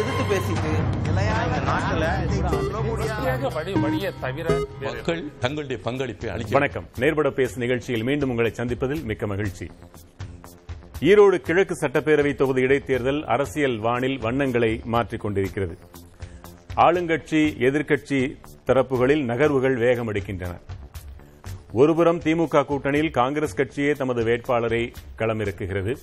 எதிர்த்து பேசிட்டு. மக்கள் தங்களுடைய பங்களிப்பை அளிக்க வணக்கம். நேர்பட பேசு நிகழ்ச்சியில் மீண்டும் உங்களை சந்திப்பதில் மிக்க மகிழ்ச்சி. ஈரோடு கிழக்கு சட்டப்பேரவை தொகுதி இடைத்தேர்தல் அரசியல் வானில் வண்ணங்களை மாற்றிக் கொண்டிருக்கிறது. ஆளுங்கட்சி எதிர்க்கட்சி தரப்புகளில் நகர்வுகள் வேகமடிக்கின்றன ஒருபுறம் திமுக கூட்டணியில் காங்கிரஸ் கட்சியே தமது வேட்பாளரை களமிறக்குகிறது.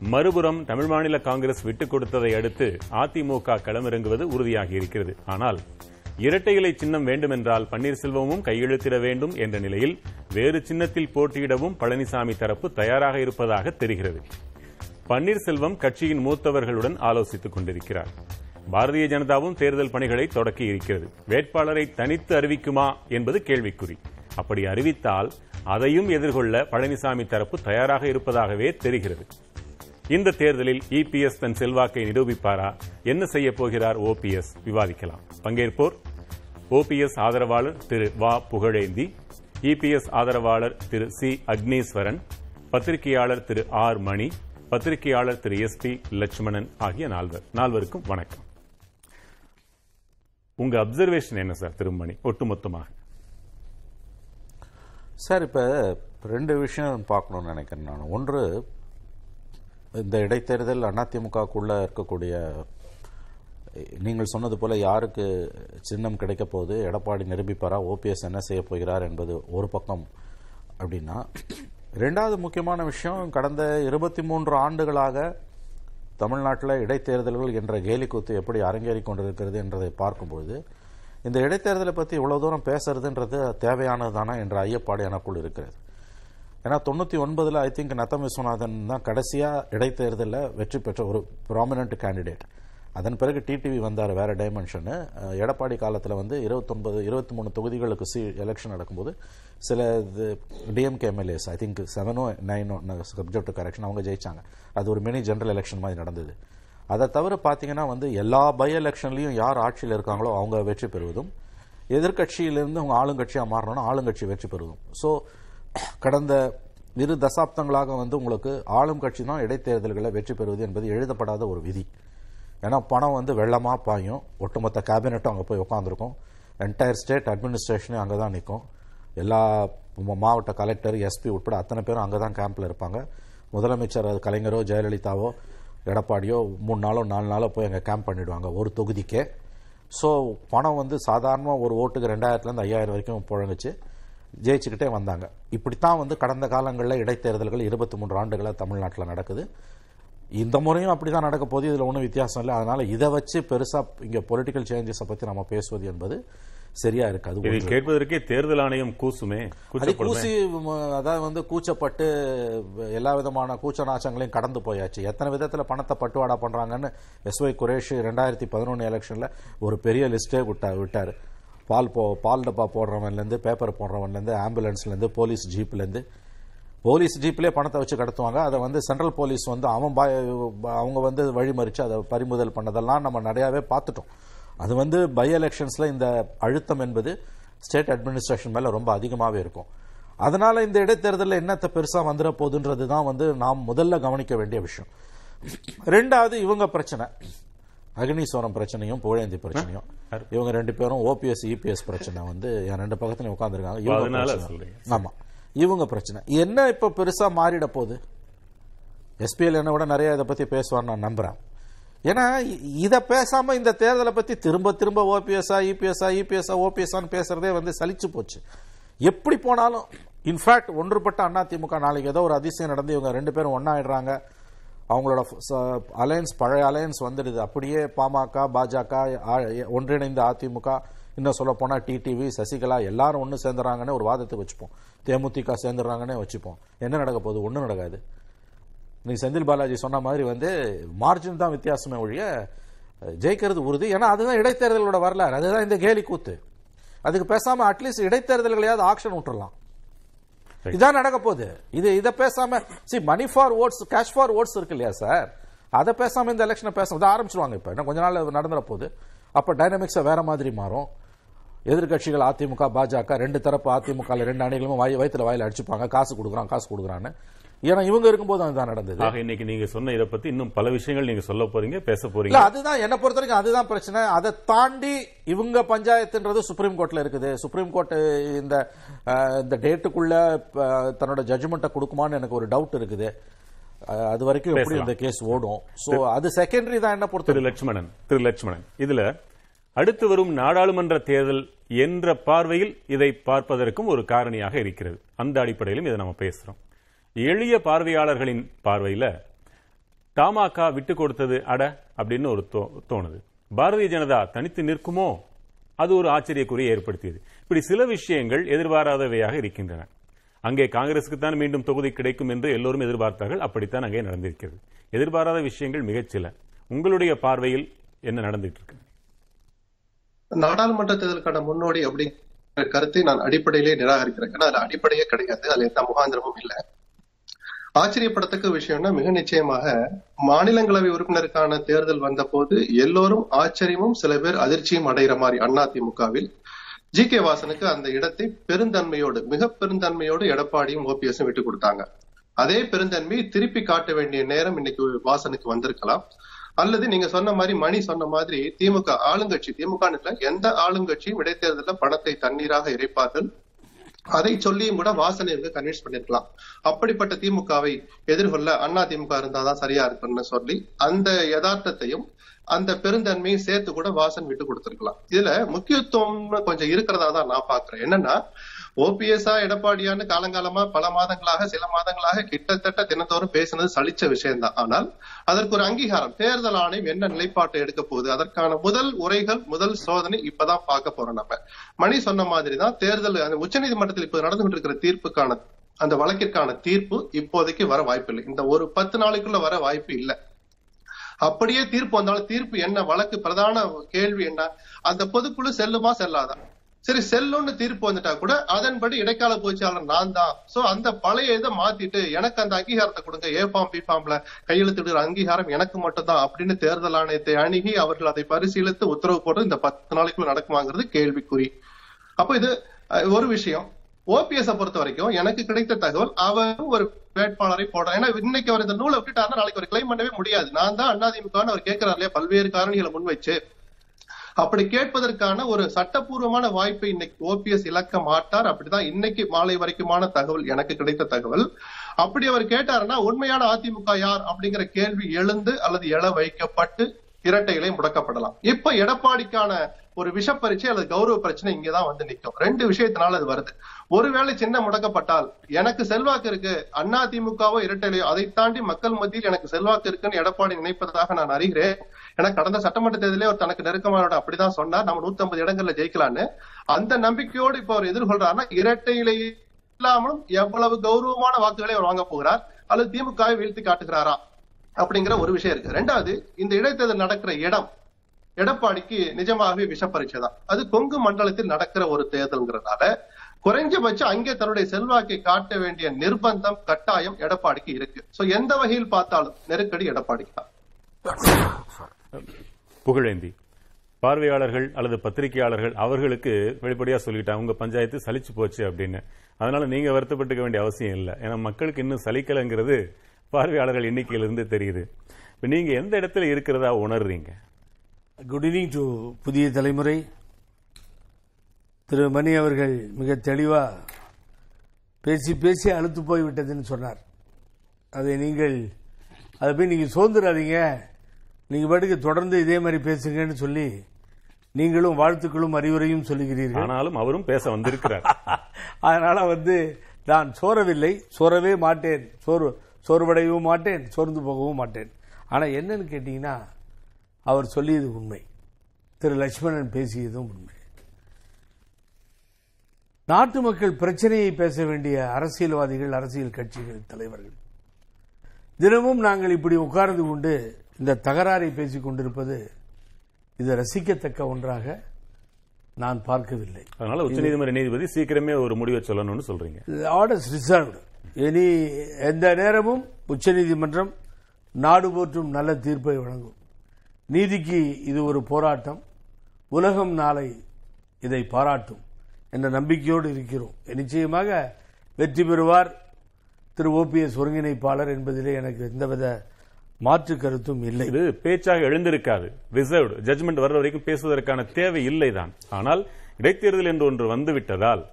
மறுபுறம் தமிழ் மாநில காங்கிரஸ் விட்டுக் கொடுத்ததை அடுத்து அதிமுக களமிறங்குவது உறுதியாகி இருக்கிறது. ஆனால் இரட்டை இலை சின்னம் வேண்டுமென்றால் பன்னீர்செல்வமும் கையெழுத்திட வேண்டும் என்ற நிலையில் வேறு சின்னத்தில் போட்டியிடவும் பழனிசாமி தரப்பு தயாராக இருப்பதாக தெரிகிறது. பன்னீர்செல்வம் கட்சியின் மூத்தவர்களுடன் ஆலோசித்துக் கொண்டிருக்கிறார். பாரதிய ஜனதாவும் தேர்தல் பணிகளை தொடக்கி இருக்கிறது. வேட்பாளரை தனித்து அறிவிக்குமா என்பது கேள்விக்குறி. அப்படி அறிவித்தால் அதையும் எதிர்கொள்ள பழனிசாமி தரப்பு தயாராக இருப்பதாகவே தெரிகிறது. இந்த தேர்தலில் இபிஎஸ் தன் செல்வாக்கை நிரூபிப்பாரா? என்ன செய்ய போகிறார் ஓபிஎஸ்? விவாதிக்கலாம். பங்கேற்போர் ஓபிஎஸ் ஆதரவாளர் திரு வா புகழேந்தி இபிஎஸ் ஆதரவாளர் திரு சி அக்னீஸ்வரன் பத்திரிகையாளர் திரு ஆர் மணி பத்திரிகையாளர் திரு எஸ் பி லட்சுமணன் ஆகிய நால்வர். நால்வருக்கும் வணக்கம். உங்க அப்சர்வேஷன் என்ன சார் திருமணி? ஒட்டுமொத்தமாக. சார் இப்போ ரெண்டு விஷயம் பார்க்கணும்னு நினைக்கிறேன் நான். ஒன்று இந்த இடைத்தேர்தல் அதிமுகக்குள்ளே இருக்கக்கூடிய நீங்கள் சொன்னது போல யாருக்கு சின்னம் கிடைக்க போகுது? எடப்பாடி நிரூபிப்பாரா? ஓபிஎஸ் என்ன செய்ய போகிறார் என்பது ஒரு பக்கம். அப்படின்னா ரெண்டாவது முக்கியமான விஷயம் கடந்த இருபத்தி மூன்று ஆண்டுகளாக தமிழ்நாட்டில் இடைத்தேர்தல்கள் என்ற கேலிக்கூத்து எப்படி அரங்கேறி கொண்டிருக்கிறது என்பதை பார்க்கும்போது இந்த இடைத்தேர்தலை பற்றி இவ்வளோ தூரம் பேசுறதுன்றது தேவையானதானா என்ற ஐயப்பாடு எனக்குள் இருக்கிறது. ஏன்னா தொண்ணூற்றி ஒன்பதில் ஐ திங்க் நத்தம் விஸ்வநாதன் தான் கடைசியாக இடைத்தேர்தலில் வெற்றி பெற்ற ஒரு ப்ராமினன்ட் கேண்டிடேட் அதன் பிறகு டிடிவி வந்தார் வேறு டைமென்ஷனு எடப்பாடி காலத்தில் வந்து இருபத்தொன்பது இருபத்தி மூணு தொகுதிகளுக்கு சி எலெக்ஷன் நடக்கும்போது சில இது டிஎம்கே எம்எல்ஏஸ் ஐ திங்க் செவனோ நைனோ சப்ஜெக்ட் கரெக்ஷன் அவங்க ஜெயிச்சாங்க. அது ஒரு மினி ஜென்ரல் எலெக்ஷன் மாதிரி நடந்தது. அதை தவிர பார்த்தீங்கன்னா வந்து எல்லா பை எலெக்ஷன்லையும் யார் ஆட்சியில் இருக்காங்களோ அவங்க வெற்றி பெறுவதும் எதிர்கட்சியிலேருந்து அவங்க ஆளுங்கட்சியாக மாறணும்னா ஆளுங்கட்சி வெற்றி பெறுவதும். ஸோ கடந்த இரு தசாப்தங்களாக வந்து உங்களுக்கு ஆளும் கட்சி தான் இடைத்தேர்தல்களை வெற்றி பெறுவது என்பது எழுதப்படாத ஒரு விதி. ஏன்னா பணம் வந்து வெள்ளமாக பாயும். ஒட்டுமொத்த கேபினட்டும் அங்கே போய் உட்காந்துருக்கும் என்டையர் ஸ்டேட் அட்மினிஸ்ட்ரேஷனே அங்கே தான் நிற்கும் எல்லா மாவட்ட கலெக்டர் எஸ்பி உட்பட அத்தனை பேரும் அங்கே தான் கேம்பில் இருப்பாங்க. முதலமைச்சர் அது கலைஞரோ ஜெயலலிதாவோ எடப்பாடியோ மூணு நாளோ நாலு நாளோ போய் அங்கே கேம்ப் பண்ணிவிடுவாங்க ஒரு தொகுதிக்கே. ஸோ பணம் வந்து சாதாரணமாக ஒரு ஓட்டுக்கு ரெண்டாயிரத்துலேருந்து ஐயாயிரம் வரைக்கும் புழங்குச்சு. ஜெயிச்சுக்கிட்டே வந்தாங்க. இப்படித்தான் வந்து கடந்த காலங்களில் இடைத்தேர்தல்கள் இருபத்தி மூன்று ஆண்டுகளாக தமிழ்நாட்டில் நடக்குது. இந்த முறையும் அப்படிதான் நடக்க போகுது இதுல ஒன்றும் வித்தியாசம் இல்லை. அதனால இதை வச்சு பெருசா இங்க பொலிட்டிக்கல் சேஞ்சஸை பத்தி நம்ம பேசுவது என்பது சரியா இருக்காது. இதை. கேட்பதற்கே தேர்தல் ஆணையம் கூசுமே அது கூசி அதாவது வந்து கூச்சப்பட்டு எல்லா விதமான கூச்ச நாச்சங்களையும் கடந்து போயாச்சு. எத்தனை விதத்துல பணத்தை பட்டுவாடா பண்றாங்கன்னு எஸ் ஒய் குரேஷ் ரெண்டாயிரத்தி பதினொன்று எலெக்ஷன்ல ஒரு பெரிய லிஸ்டே விட்டா விட்டாரு. பால் போ பால் டப்பா போடுறவன்லேருந்து பேப்பர் போடுறவன்லேருந்து ஆம்புலன்ஸ்லேருந்து போலீஸ் ஜீப்லேருந்து போலீஸ் ஜீப்லேயே பணத்தை வச்சு கடத்துவாங்க. அதை வந்து சென்ட்ரல் போலீஸ் வந்து அவன் பா- அவங்க வந்து வழிமறித்து அதை பறிமுதல் பண்ணதெல்லாம் நம்ம நிறையாவே பார்த்துட்டோம். அது வந்து பை எலெக்ஷன்ஸில் இந்த அழுத்தம் என்பது ஸ்டேட் அட்மினிஸ்ட்ரேஷன் மேலே ரொம்ப அதிகமாகவே இருக்கும். அதனால் இந்த இடைத்தேர்தலில் என்னத்தை பெருசாக வந்துட போகுதுன்றது தான் வந்து நாம் முதல்ல கவனிக்க வேண்டிய விஷயம். ரெண்டாவது இவங்க பிரச்சனை. அக்னீஸ்வரம் பிரச்சனையும் புகழேந்தி பிரச்சனையும். இவங்க ரெண்டு பேரும் ஓபிஎஸ் இபிஎஸ் பிரச்சனை வந்து என் ரெண்டு பக்கத்துலயும் உட்காந்துருக்காங்க இவங்க சொல்றீங்க. ஆமா. இவங்க பிரச்சனை. என்ன இப்ப பெருசா மாறிட போகுது? எஸ்பிஎல் என்ன விட நிறைய இதை பத்தி பேசுவார் நான் நம்புறேன். ஏன்னா இத பேசாம இந்த தேர்தலை பத்தி திரும்ப திரும்ப ஓபிஎஸ்ஆ இபிஎஸ்ஆ இபிஎஸ்ஆ ஓபிஎஸ்ஆன்னு பேசுறதே வந்து சலிச்சு போச்சு. எப்படி போனாலும் இன்ஃபேக்ட் ஒன்றுபட்ட அதிமுக நாளைக்கு ஏதோ ஒரு அதிசயம் நடந்து இவங்க ரெண்டு பேரும் ஒன்னாயிடுறாங்க அவங்களோட அலையன்ஸ் பழைய அலையன்ஸ் வந்துடுது. அப்படியே பாமக பாஜக ஒன்றிணைந்த அதிமுக இன்னும் சொல்ல போனால் டிடிவி சசிகலா எல்லாரும் ஒன்று சேர்ந்துறாங்கன்னு ஒரு வாதத்துக்கு வச்சுப்போம். தேமுதிக சேர்ந்துடுறாங்கன்னே வச்சுப்போம். என்ன நடக்க போகுது? ஒன்றும் நடக்காது. நீ செந்தில் பாலாஜி சொன்ன மாதிரி வந்து மார்ஜின் தான் வித்தியாசமே ஒழிய ஜெயிக்கிறது உறுதி. ஏன்னா அதுதான் இடைத்தேர்தலோட வரலாறு. அதுதான் இந்த கேலி கூத்து. அதுக்கு பேசாமல் அட்லீஸ்ட் இடைத்தேர்தல்களையாவது ஆக்ஷன் விட்டுடலாம் இதான் நடக்க போகுது இது இதை பேசாம C money for votes cash for votes இருக்கு இல்லையா சார் அதை பேசாம இந்த எலெக்ஷனை பேச இதை ஆரம்பிச்சிருவாங்க இப்ப. இன்னும் கொஞ்ச நாள் நடந்துற போகுது. அப்ப டைனமிக்ஸை வேற மாதிரி மாறும். எதிர்க்கட்சிகள் அதிமுக பாஜக ரெண்டு தரப்பு அதிமுக ரெண்டு அணிகளும் வாய் வயிற்றுல வாயில அடிச்சுப்பாங்க. காசு கொடுக்குறான் காசு கொடுக்குறான்னு. ஏன்னா இவங்க இருக்கும்போது அதுதான் நடந்தது. ஆக இன்னைக்கு நீங்க சொன்ன இதை பத்தி இன்னும் பல விஷயங்கள் நீங்க சொல்ல போறீங்க பேச போறீங்க. அதுதான் என்ன பொறுத்த வரைக்கும் அதுதான் பிரச்சனை. அதை தாண்டி இவங்க பஞ்சாயத்துன்றது சுப்ரீம் கோர்ட்ல இருக்குது. சுப்ரீம் கோர்ட் இந்த இந்த டேட்டுக்குள்ள தன்னோட ஜட்ஜ்மெண்ட்டை கொடுக்குமான்னு எனக்கு ஒரு டவுட் இருக்குது. அது வரைக்கும் எப்படி. இந்த கேஸ் ஓடும்? சோ அது செகண்டரி தான் என்ன பொறுத்த திரு லட்சுமணன் திரு லட்சுமணன். இதுல அடுத்து வரும் நாடாளுமன்ற தேர்தல் என்ற பார்வையில் இதை பார்ப்பதற்கும் ஒரு காரணியாக இருக்கிறது. அந்த அடிப்படையிலும் இதை நம்ம பேசுறோம். எளிய பார்வையாளர்களின் பார்வையில் தமாகா விட்டு கொடுத்தது அட அப்படின்னு ஒரு தோணுது. பாரதிய ஜனதா தனித்து நிற்குமோ? அது ஒரு ஆச்சரியக்குறியை ஏற்படுத்தியது. இப்படி சில விஷயங்கள் எதிர்பாராதவையாக இருக்கின்றன. அங்கே காங்கிரசுக்கு தான் மீண்டும் தொகுதி கிடைக்கும் என்று எல்லோரும் எதிர்பார்த்தார்கள். அப்படித்தான் அங்கே நடந்திருக்கிறது. எதிர்பாராத விஷயங்கள் மிகச்சில உங்களுடைய பார்வையில் என்ன நடந்துட்டு இருக்கு நாடாளுமன்ற தேர்தலுக்கான முன்னோடி அப்படிங்கிற கருத்தை நான் அடிப்படையிலே நிராகரிக்கிறேன். ஏன்னா அது அடிப்படையே கிடையாது. அதுல எந்த முகாந்திரமும் இல்லை. ஆச்சரியப்படத்தக்க விஷயம்னா மிக நிச்சயமாக மாநிலங்களவை உறுப்பினருக்கான தேர்தல் வந்தபோது எல்லோரும் ஆச்சரியமும் சில பேர் அதிர்ச்சியும் அடைகிற மாதிரி அதிமுகவில் ஜி கே வாசனுக்கு அந்த இடத்தை பெருந்தன்மையோடு மிக பெருந்தன்மையோடு எடப்பாடியும் ஓபிஎஸும் விட்டு கொடுத்தாங்க. அதே பெருந்தன்மையை திருப்பி காட்ட வேண்டிய நேரம் இன்னைக்கு வாசனுக்கு வந்திருக்கலாம். அல்லது நீங்க சொன்ன மாதிரி மணி சொன்ன மாதிரி திமுக ஆளுங்கட்சி திமுக எந்த ஆளுங்கட்சியும் இடைத்தேர்தலில் பணத்தை தண்ணீராக இறைப்பார்கள். அதை சொல்லியும் கூட வாசனை இவங்க கன்வின்ஸ் பண்ணிருக்கலாம். அப்படிப்பட்ட திமுகவை எதிர்கொள்ள அண்ணா திமுக இருந்தாதான் சரியா இருக்கும்னு சொல்லி அந்த யதார்த்தத்தையும் அந்த பெருந்தன்மையும் சேர்த்து கூட வாசன் விட்டு கொடுத்திருக்கலாம். இதுல முக்கியத்துவம் கொஞ்சம் இருக்கிறதா தான் நான் பாக்குறேன் என்னன்னா ஓபிஎஸ்ஆ எடப்பாடியான்னு காலங்காலமா பல மாதங்களாக சில மாதங்களாக கிட்டத்தட்ட தினந்தோறும் பேசினது சலிச்ச விஷயம்தான். ஆனால் அதற்கு ஒரு அங்கீகாரம் தேர்தல் ஆணையம் என்ன நிலைப்பாட்டை எடுக்க போகுது அதற்கான முதல் உரைகள் முதல் சோதனை இப்பதான் பார்க்க போறோம் நம்ம. மணி சொன்ன மாதிரி தான் தேர்தல் அந்த உச்சநீதிமன்றத்தில் இப்ப நடந்து கொண்டிருக்கிற தீர்ப்புக்கான அந்த வழக்கிற்கான தீர்ப்பு இப்போதைக்கு வர வாய்ப்பு இல்லை இந்த ஒரு பத்து நாளைக்குள்ள வர வாய்ப்பு இல்லை. அப்படியே தீர்ப்பு வந்தாலும் தீர்ப்பு என்ன வழக்கு பிரதான கேள்வி என்ன அந்த பொதுக்குழு செல்லுமா செல்லாதா? சரி செல்லும்னு தீர்ப்பு வந்துட்டா கூட அதன்படி இடைக்கால பொதுச்சாளர் நான் தான். சோ அந்த பழைய இதை மாத்திட்டு எனக்கு அந்த அங்கீகாரத்தை கொடுங்க. ஏ ஃபார்ம் பி ஃபார்ம்ல கையெழுத்திடுற அங்கீகாரம் எனக்கு மட்டும்தான் அப்படின்னு தேர்தல் ஆணையத்தை அணுகி அவர்கள் அதை பரிசீலித்து உத்தரவு போட்டு இந்த பத்து நாளைக்குள்ள நடக்குமாங்கிறது கேள்விக்குறி. அப்போ இது ஒரு விஷயம். ஓபிஎஸ் பொறுத்த வரைக்கும் எனக்கு கிடைத்த தகவல் அவர் ஒரு வேட்பாளரை போடுறார். ஏன்னா இன்னைக்கு அவர் இந்த நூலை விட்டுட்டாருன்னா நாளைக்கு ஒரு கிளைம் பண்ணவே முடியாது. நான் தான் அண்ணாதிமுகன்னு அவர் கேட்கிறார் இல்லையா? பல்வேறு காரணிகளை முன்வைச்சு. அப்படி கேட்பதற்கான ஒரு சட்டப்பூர்வமான வாய்ப்பை இன்னைக்கு ஓபிஎஸ் இழக்க மாட்டார். அப்படிதான் இன்னைக்கு மாலை வரைக்குமான தகவல் எனக்கு கிடைத்த தகவல். அப்படி அவர் கேட்டாருன்னா உண்மையான அதிமுக யார் அப்படிங்கிற கேள்வி எழுந்து அல்லது எழ வைக்கப்பட்டு இரட்டைகளை முடக்கப்படலாம். இப்ப எடப்பாடிக்கான ஒரு விஷ பரீட்சை அல்லது கௌரவ பிரச்சனை இங்கதான் வந்து நிற்கும் ரெண்டு விஷயத்தினால அது வருது. ஒருவேளை சின்ன முடக்கப்பட்டால் எனக்கு செல்வாக்கு இருக்கு அண்ணா திமுகவோ இரட்டையிலையோ அதை தாண்டி மக்கள் மத்தியில் எனக்கு செல்வாக்கு இருக்குன்னு எடப்பாடி நினைப்பதாக நான் அறிகிறேன். ஏன்னா கடந்த சட்டமன்ற தேர்தலே ஒரு தனக்கு நெருக்கமானோட அப்படிதான் சொன்னார். நம்ம 150 இடங்கள்ல ஜெயிக்கலான்னு. அந்த நம்பிக்கையோடு இப்ப அவர் எதிர்கொள்றாருன்னா இரட்டையிலே இல்லாமலும் எவ்வளவு கௌரவமான வாக்குகளை அவர் வாங்க போகிறார் அல்லது திமுகவை வீழ்த்தி காட்டுகிறாரா அப்படிங்கிற ஒரு விஷயம் இருக்கு. ரெண்டாவது இந்த இடைத்தேர்தல் நடக்கிற இடம் எடப்பாடிக்கு நிஜமாகவே விஷப்பரீட்சை தான் அது கொங்கு மண்டலத்தில் நடக்கிற ஒரு தேர்தல்ங்கிறதுனால குறைஞ்சபட்சம் அங்கே தன்னுடைய செல்வாக்கை காட்ட வேண்டிய நிர்பந்தம் கட்டாயம் எடப்பாடிக்கு இருக்கு. சோ எந்த வகையில் பார்த்தாலும் நெருக்கடி எடப்பாடிக்கு தான் புகழேந்தி. பார்வையாளர்கள் அல்லது பத்திரிகையாளர்கள் அவர்களுக்கு வெளிப்படையா சொல்லிட்டாங்க உங்க பஞ்சாயத்து சலிச்சு போச்சு அப்படின்னு. அதனால நீங்க வருத்தப்பட்டுக்க வேண்டிய அவசியம் இல்லை. ஏன்னா மக்களுக்கு இன்னும் சலிக்கலைங்கிறது பார்வையாளர்கள் எண்ணிக்கையிலிருந்து தெரியுது. இப்போ நீங்க எந்த இடத்துல இருக்கிறதா உணர்றீங்க? குட் ஈவினிங் டு புதிய தலைமுறை. திரு மணி அவர்கள் மிக தெளிவா பேசி பேசி அழுத்து போய்விட்டதுன்னு சொன்னார். அதை நீங்கள் அதை போய் நீங்கள் சோர்ந்துடாதீங்க நீங்கள் பாட்டுக்கு தொடர்ந்து இதே மாதிரி பேசுங்கன்னு சொல்லி நீங்களும் வாழ்த்துக்களும் அறிவுரையும் சொல்லுகிறீர்கள். ஆனாலும் அவரும் பேச வந்திருக்கிறார். அதனால வந்து நான் சோரவில்லை. சோரவே மாட்டேன். சோறு சோர்வடையவும் மாட்டேன். சோர்ந்து போகவும் மாட்டேன். ஆனா என்னன்னு கேட்டீங்கன்னா அவர் சொல்லியது உண்மை. திரு லட்சுமணன் பேசியதும் உண்மை. நாட்டு மக்கள் பிரச்சனையை பேச வேண்டிய அரசியல்வாதிகள் அரசியல் கட்சிகள் தலைவர்கள். தினமும் நாங்கள் இப்படி உட்கார்ந்து கொண்டு இந்த தகராறை பேசிக் கொண்டிருப்பது இது ரசிக்கத்தக்க ஒன்றாக நான் பார்க்கவில்லை. அதனால உச்சநீதிமன்ற நீதிபதி சீக்கிரமே ஒரு முடிவை சொல்லணும்னு சொல்றீங்க. ஆர்டர்ஸ் ரிசர்வ்டு இனி எந்த நேரமும் உச்சநீதிமன்றம் நாடு போற்றும் நல்ல தீர்ப்பை வழங்கும். நீதிக்கு இது ஒரு போராட்டம். உலகம் நாளை இதை பாராட்டும் என்ற நம்பிக்கையோடு இருக்கிறோம். நிச்சயமாக வெற்றி பெறுவார். திரு ஓபிஎஸ் ஒருங்கிணைப்பாளர் என்பதிலே எனக்கு எந்தவித மாற்று கருத்தும் இல்லை. இது பேச்சாக எழுந்திருக்காது. ரிசர்வ்டு ஜட்ஜ்மெண்ட் வர்ற வரைக்கும் பேசுவதற்கான தேவை இல்லைதான். ஆனால் இடைத்தேர்தல் என்று ஒன்று வந்துவிட்டதால்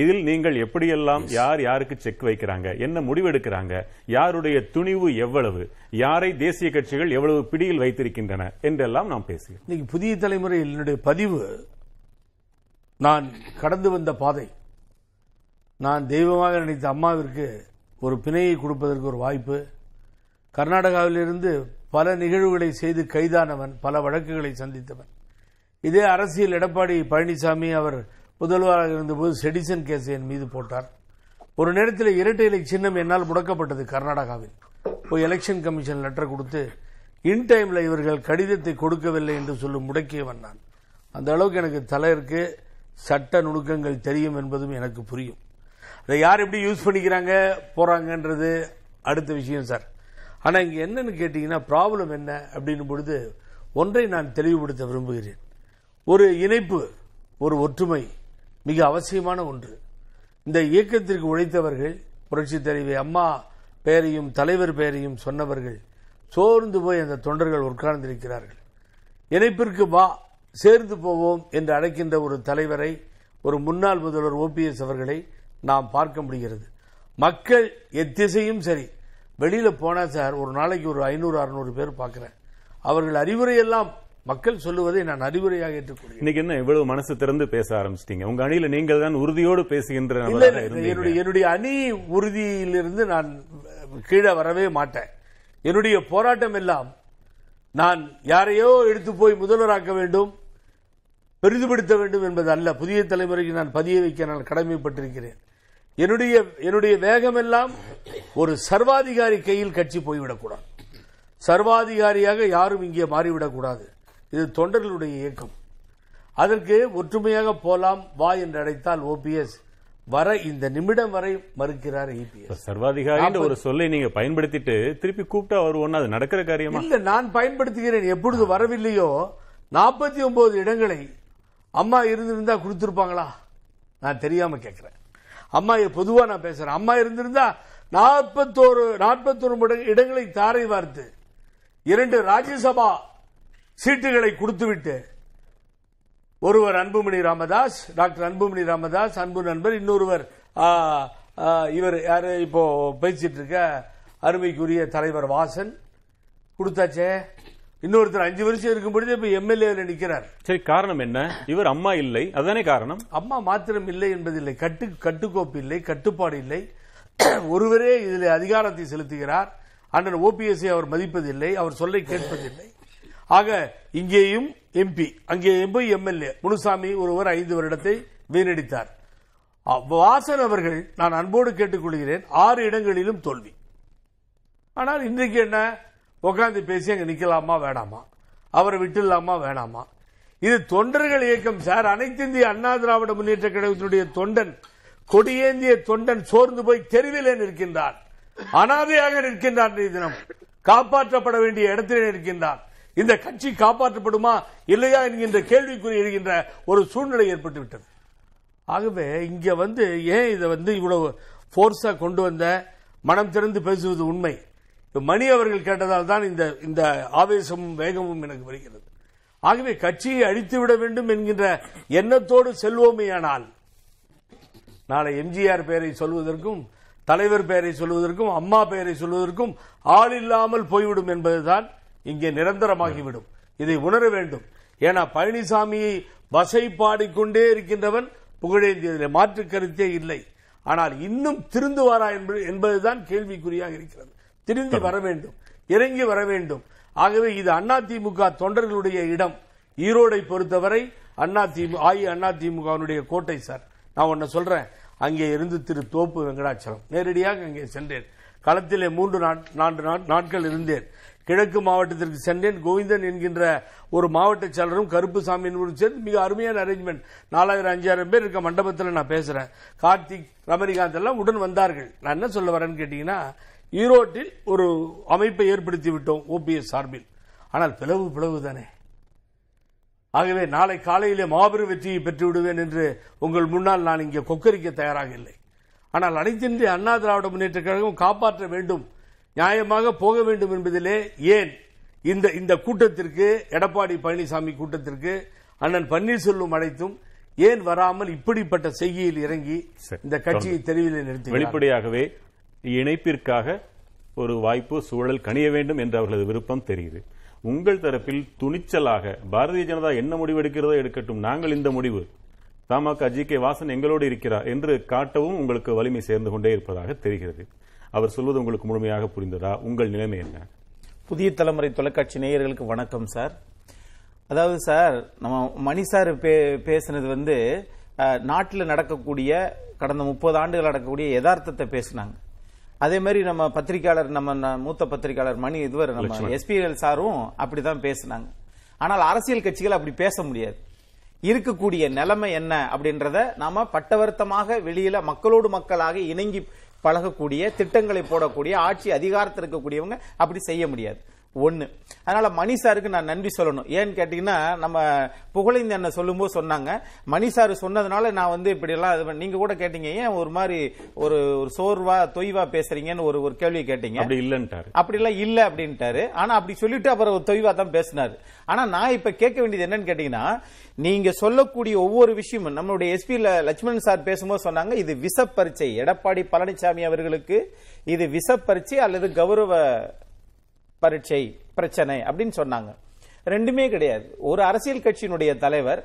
இதில் நீங்கள் எப்படியெல்லாம் யார் யாருக்கு செக் வைக்கிறாங்க என்ன முடிவெடுக்கிறாங்க யாருடைய துணிவு எவ்வளவு யாரை தேசிய கட்சிகள் எவ்வளவு பிடியில் வைத்திருக்கின்றன என்றெல்லாம் நாம் பேசுகிறோம். இன்னைக்கு புதிய தலைமுறையில் என்னுடைய பதிவு நான் கடந்து வந்த பாதை. நான் தெய்வமாக நினைத்த அம்மாவிற்கு ஒரு பிணையை கொடுப்பதற்கு ஒரு வாய்ப்பு. கர்நாடகாவிலிருந்து பல நிகழ்வுகளை செய்து கைதானவன் பல வழக்குகளை சந்தித்தவன். இதே அரசியல் எடப்பாடி பழனிசாமி அவர் முதல்வராக இருந்தபோது செடிசன் கேஸை என் மீது போட்டார். ஒரு நேரத்தில் இரட்டை இலை சின்னம் என்னால் முடக்கப்பட்டது கர்நாடகாவில். போய் எலெக்ஷன் கமிஷன் லெட்டர் கொடுத்து இன் டைமில் இவர்கள் கடிதத்தை கொடுக்கவில்லை என்று சொல்லும் முடக்கியவன் நான். அந்த அளவுக்கு எனக்கு தலை இருக்கு. சட்ட நுணுக்கங்கள் தெரியும் என்பதும் எனக்கு புரியும். அதை யார் எப்படி யூஸ் பண்ணிக்கிறாங்க போகிறாங்கன்றது அடுத்த விஷயம் சார் ஆனால் இங்கே என்னன்னு கேட்டிங்கன்னா ப்ராப்ளம் என்ன அப்படின்னும் பொழுது ஒன்றை நான் தெளிவுபடுத்த விரும்புகிறேன். ஒரு இணைப்பு ஒரு ஒற்றுமை மிக அவசியமான ஒன்று. இந்த இயக்கத்திற்கு உழைத்தவர்கள் புரட்சி தலைவி அம்மா பெயரையும் தலைவர் பெயரையும் சொன்னவர்கள் சோர்ந்து போய் அந்த தொண்டர்கள் உட்கார்ந்திருக்கிறார்கள். இணைப்பிற்கு வா சேர்ந்து போவோம் என்று அழைக்கின்ற ஒரு தலைவரை ஒரு முன்னாள் முதல்வர் ஓபிஎஸ் அவர்களை நாம் பார்க்க முடிகிறது. மக்கள் எத்திசையும் சரி வெளியில போனா சார் ஒரு நாளைக்கு ஒரு ஐநூறு அறுநூறு பேர் பார்க்கிறேன். அவர்கள் அறிவுரையெல்லாம் மக்கள் சொல்லுவதை நான் அறிவுரையாக ஏற்றுக்கொள்கிறேன். இன்னைக்கு என்ன இவ்வளவு மனசு திறந்து பேச ஆரம்பிச்சிட்டீங்க. உங்க அணியில நீங்கள் தான் உறுதியோடு பேசுகின்ற என்னுடைய அணி உறுதியிலிருந்து நான் கீழே வரவே மாட்டேன். என்னுடைய போராட்டம் எல்லாம் நான் யாரையோ எடுத்து போய் முதல்வராக்க வேண்டும் பெரிதுபடுத்த வேண்டும் என்பது அல்ல புதிய தலைமுறைக்கு நான் பதிய வைக்க நான் கடமைப்பட்டிருக்கிறேன். என்னுடைய என்னுடைய வேகம் எல்லாம் ஒரு சர்வாதிகாரி கையில் கட்சி போய்விடக்கூடாது. சர்வாதிகாரியாக யாரும் இங்கே மாறிவிடக்கூடாது. இது தொண்டர்களுடைய இயக்கம். அதற்கு ஒற்றுமையாக போலாம் வா என்று அழைத்தால் ஓபிஎஸ் வர இந்த நிமிடம் வரை மறுக்கிறார் இபிஎஸ் சர்வாதிகாரின்ற ஒரு சொல்லை நீங்க பயன்படுத்திட்டு திருப்பி கூப்பிட்டா வருவோம்னா அது நடக்கிற காரியமா? இல்ல நான் பயன்படுத்துகிறேன். எப்பொழுது வரவில்லையோ நாற்பத்தி ஒன்பது இடங்களை அம்மா இருந்திருந்தா கொடுத்திருப்பாங்களா? நான் தெரியாம கேட்கிறேன் அம்மா பொதுவா நான் பேசுறேன். அம்மா இருந்திருந்தா நாற்பத்தோரு நாற்பத்தோரு இடங்களை தாரை வார்த்து இரண்டு ராஜ்யசபா சீட்டுகளை கொடுத்துவிட்டு ஒருவர் அன்புமணி ராமதாஸ் டாக்டர் அன்புமணி ராமதாஸ் அன்பு நண்பர் இன்னொருவர் இவர் யாரு இப்போ பேசிட்டு இருக்க அருமைக்குரிய தலைவர் வாசன் கொடுத்தாச்சே. இன்னொருத்தர் அஞ்சு வருஷம் இருக்கும் பொழுது இப்ப எம்எல்ஏ நிக்கிறார். சரி காரணம் என்ன? இவர் அம்மா இல்லை. அதுதானே காரணம்? அம்மா மாத்திரம் இல்லை என்பதில்லை. கட்டு கட்டுக்கோப்பு இல்லை கட்டுப்பாடு இல்லை. ஒருவரே இதில் அதிகாரத்தை செலுத்துகிறார். அண்ணன் ஓபிஎஸ்ஐ அவர் மதிப்பதில்லை. அவர் சொல்லை கேட்பதில்லை. ஆக இங்கேயும் எம்பி அங்கே எம்பி எம்எல்ஏ முனுசாமி ஒருவர் ஐந்து வருடத்தை வீணடித்தார். வாசன் அவர்கள் நான் அன்போடு கேட்டுக்கொள்கிறேன் ஆறு இடங்களிலும் தோல்வி. ஆனால் இன்றைக்கு என்ன? உட்காந்து பேசி அங்கே நிற்கலாமா வேணாமா? அவரை விட்டுலாமா வேணாமா? இது தொண்டர்கள் இயக்கம் சார். அனைத்து இந்திய அண்ணா திராவிட முன்னேற்ற கழகத்தினுடைய தொண்டன் கொடியேந்திய தொண்டன் சோர்ந்து போய் தெருவிலே நிற்கின்றான் அனாதையாக நிற்கின்றான் தினம் காப்பாற்றப்பட வேண்டிய இடத்திலே நிற்கின்றான் இந்த கட்சி காப்பாற்றப்படுமா இல்லையா என்கின்ற கேள்விக்குறி எழுகின்ற ஒரு சூழ்நிலை ஏற்பட்டுவிட்டது. ஆகவே இங்க வந்து ஏன் இதை வந்து இவ்வளவு போர்ஸா கொண்டு வந்த? மனம் திறந்து பேசுவது உண்மை. மணி அவர்கள் கேட்டதால் தான் இந்த இந்த ஆவேசமும் வேகமும் எனக்கு வருகிறது. ஆகவே கட்சியை அழித்து விட வேண்டும் என்கின்ற எண்ணத்தோடு செல்வோமேயானால் நாளை எம்ஜிஆர் பெயரை சொல்வதற்கும் தலைவர் பெயரை சொல்வதற்கும் அம்மா பெயரை சொல்வதற்கும் ஆள் இல்லாமல் போய்விடும் என்பதுதான் இங்கே நிரந்தரமாகிவிடும். இதை உணர வேண்டும். ஏன்னா பழனிசாமியை வசை பாடிக்கொண்டே இருக்கின்றவன் புகழேந்தியதில் மாற்று கருத்தே இல்லை. ஆனால் இன்னும் திருந்துவாரா என்பது என்பதுதான் கேள்விக்குறியாக இருக்கிறது. திருந்தி வர வேண்டும். இறங்கி வர வேண்டும். ஆகவே இது அதிமுக தொண்டர்களுடைய இடம். ஈரோடை பொறுத்தவரை அதிமுக ஆயி கோட்டை சார். நான் ஒன்னு சொல்றேன். அங்கே இருந்து திரு தோப்பு வெங்கடாச்சலம். நேரடியாக அங்கே சென்றேன். களத்திலே மூன்று நான்கு நாட்கள் இருந்தேன். கிழக்கு மாவட்டத்திற்கு சென்றேன். கோவிந்தன் என்கின்ற ஒரு மாவட்ட செயலரும் கருப்புசாமி என்பவரும் சேர்ந்து மிக அருமையான அரேஞ்ச்மெண்ட் நாலாயிரம் அஞ்சாயிரம் பேர் இருக்க மண்டபத்தில் நான் பேசுறேன். கார்த்திக் ரமணிகாந்த் எல்லாம் உடன் வந்தார்கள். நான் என்ன சொல்ல வரேன்னு கேட்டீங்கன்னா ஈரோட்டில் ஒரு அமைப்பை ஏற்படுத்தி விட்டோம் ஓபிஎஸ் சார்பில். ஆனால் பிளவு பிளவு தானே. ஆகவே நாளை காலையிலே மாபெரும் வெற்றியை பெற்று விடுவேன் என்று உங்கள் முன்னால் நான் இங்கே கொக்கரிக்க தயாராக இல்லை. ஆனால் அனைத்தின்றி அண்ணா திராவிட முன்னேற்ற கழகம் காப்பாற்ற வேண்டும் நியாயமாக போக வேண்டும் என்பதிலே ஏன் இந்த இந்த கூட்டத்திற்கு எடப்பாடி பழனிசாமி கூட்டத்திற்கு அண்ணன் பன்னீர்செல்வம் அழைத்தும் ஏன் வராமல் இப்படிப்பட்ட செய்கையில் இறங்கி. இந்த கட்சியை தெருவில் நிறுத்தி வெளிப்படையாகவே இணைப்பிற்காக ஒரு வாய்ப்பு சூழல் கணிய வேண்டும் என்ற அவர்களது விருப்பம் தெரியுது. உங்கள் தரப்பில் துணிச்சலாக பாரதிய ஜனதா என்ன முடிவு எடுக்கிறதோ எடுக்கட்டும். நாங்கள் இந்த முடிவு. தமாக ஜி கே வாசன் எங்களோடு இருக்கிறார் என்று காட்டவும் உங்களுக்கு வலிமை சேர்ந்து கொண்டே இருப்பதாக தெரிகிறது. அவர் சொல்வது உங்களுக்கு முழுமையாக புரிந்ததா? உங்கள் நிலைமை என்ன? புதிய தலைமுறை தொலைக்காட்சி நேயர்களுக்கு வணக்கம் சார். அதாவது சார் நம்ம மணி சார் பே- பேசுனது வந்து நாட்டில் நடக்கக்கூடிய கடந்த முப்பது ஆண்டுகள் நடக்கக்கூடிய யதார்த்தத்தை பேசினாங்க. அதே மாதிரி நம்ம பத்திரிகையாளர் நம்ம மூத்த பத்திரிகையாளர் மணி இதுவரை நம்ம எஸ்பிஎல் சாரும் அப்படிதான் பேசினாங்க. ஆனால் அரசியல் கட்சிகள் அப்படி பேச முடியாது. இருக்கக்கூடிய நிலைமை என்ன அப்படின்றத நாம பட்டவர்த்தமாக வெளியில மக்களோடு மக்களாக இணங்கி பழகக்கூடிய திட்டங்களை போடக்கூடிய ஆட்சி அதிகாரத்தில் இருக்கக்கூடியவங்க அப்படி செய்ய முடியாது. ஒண்ணு. அதனால மணி சாருக்கு நான் நன்றி சொல்லணும். ஏன்னு கேட்டீங்கன்னா நம்ம புகழைந்து என்ன சொல்லும்போது சொன்னாங்க. மணி சார் சொன்னதுனால நான் வந்து இப்படி எல்லாம் இது பண்ண- நீங்க கூட கேட்டீங்க. ஏன் ஒரு மாதிரி ஒரு ஒரு சோர்வா தொய்வா பேசுறீங்கன்னு ஒரு ஒரு கேள்வி கேட்டீங்க. அப்படி இல்லன்ட்டாரு. அப்படிலாம் இல்ல அப்படின்ட்டாரு. ஆனா அப்படி சொல்லிட்டு அப்புறம் ஒரு தொய்வா தான் பேசினாரு. ஆனா நான் இப்ப கேட்க வேண்டியது என்னன்னு கேட்டீங்கன்னா நீங்க சொல்லக்கூடிய ஒவ்வொரு விஷயமும் நம்மளுடைய எஸ்பி லட்சுமணன் சார் பேசும்போது சொன்னாங்க இது விசப்பரீட்சை எடப்பாடி பழனிசாமி அவர்களுக்கு இது விசப்பரீட்சை அல்லது கௌரவ பரீட்சை பிரச்சனை அப்படின்னு சொன்னாங்க. ரெண்டுமே கிடையாது. ஒரு அரசியல் கட்சியினுடைய தலைவர்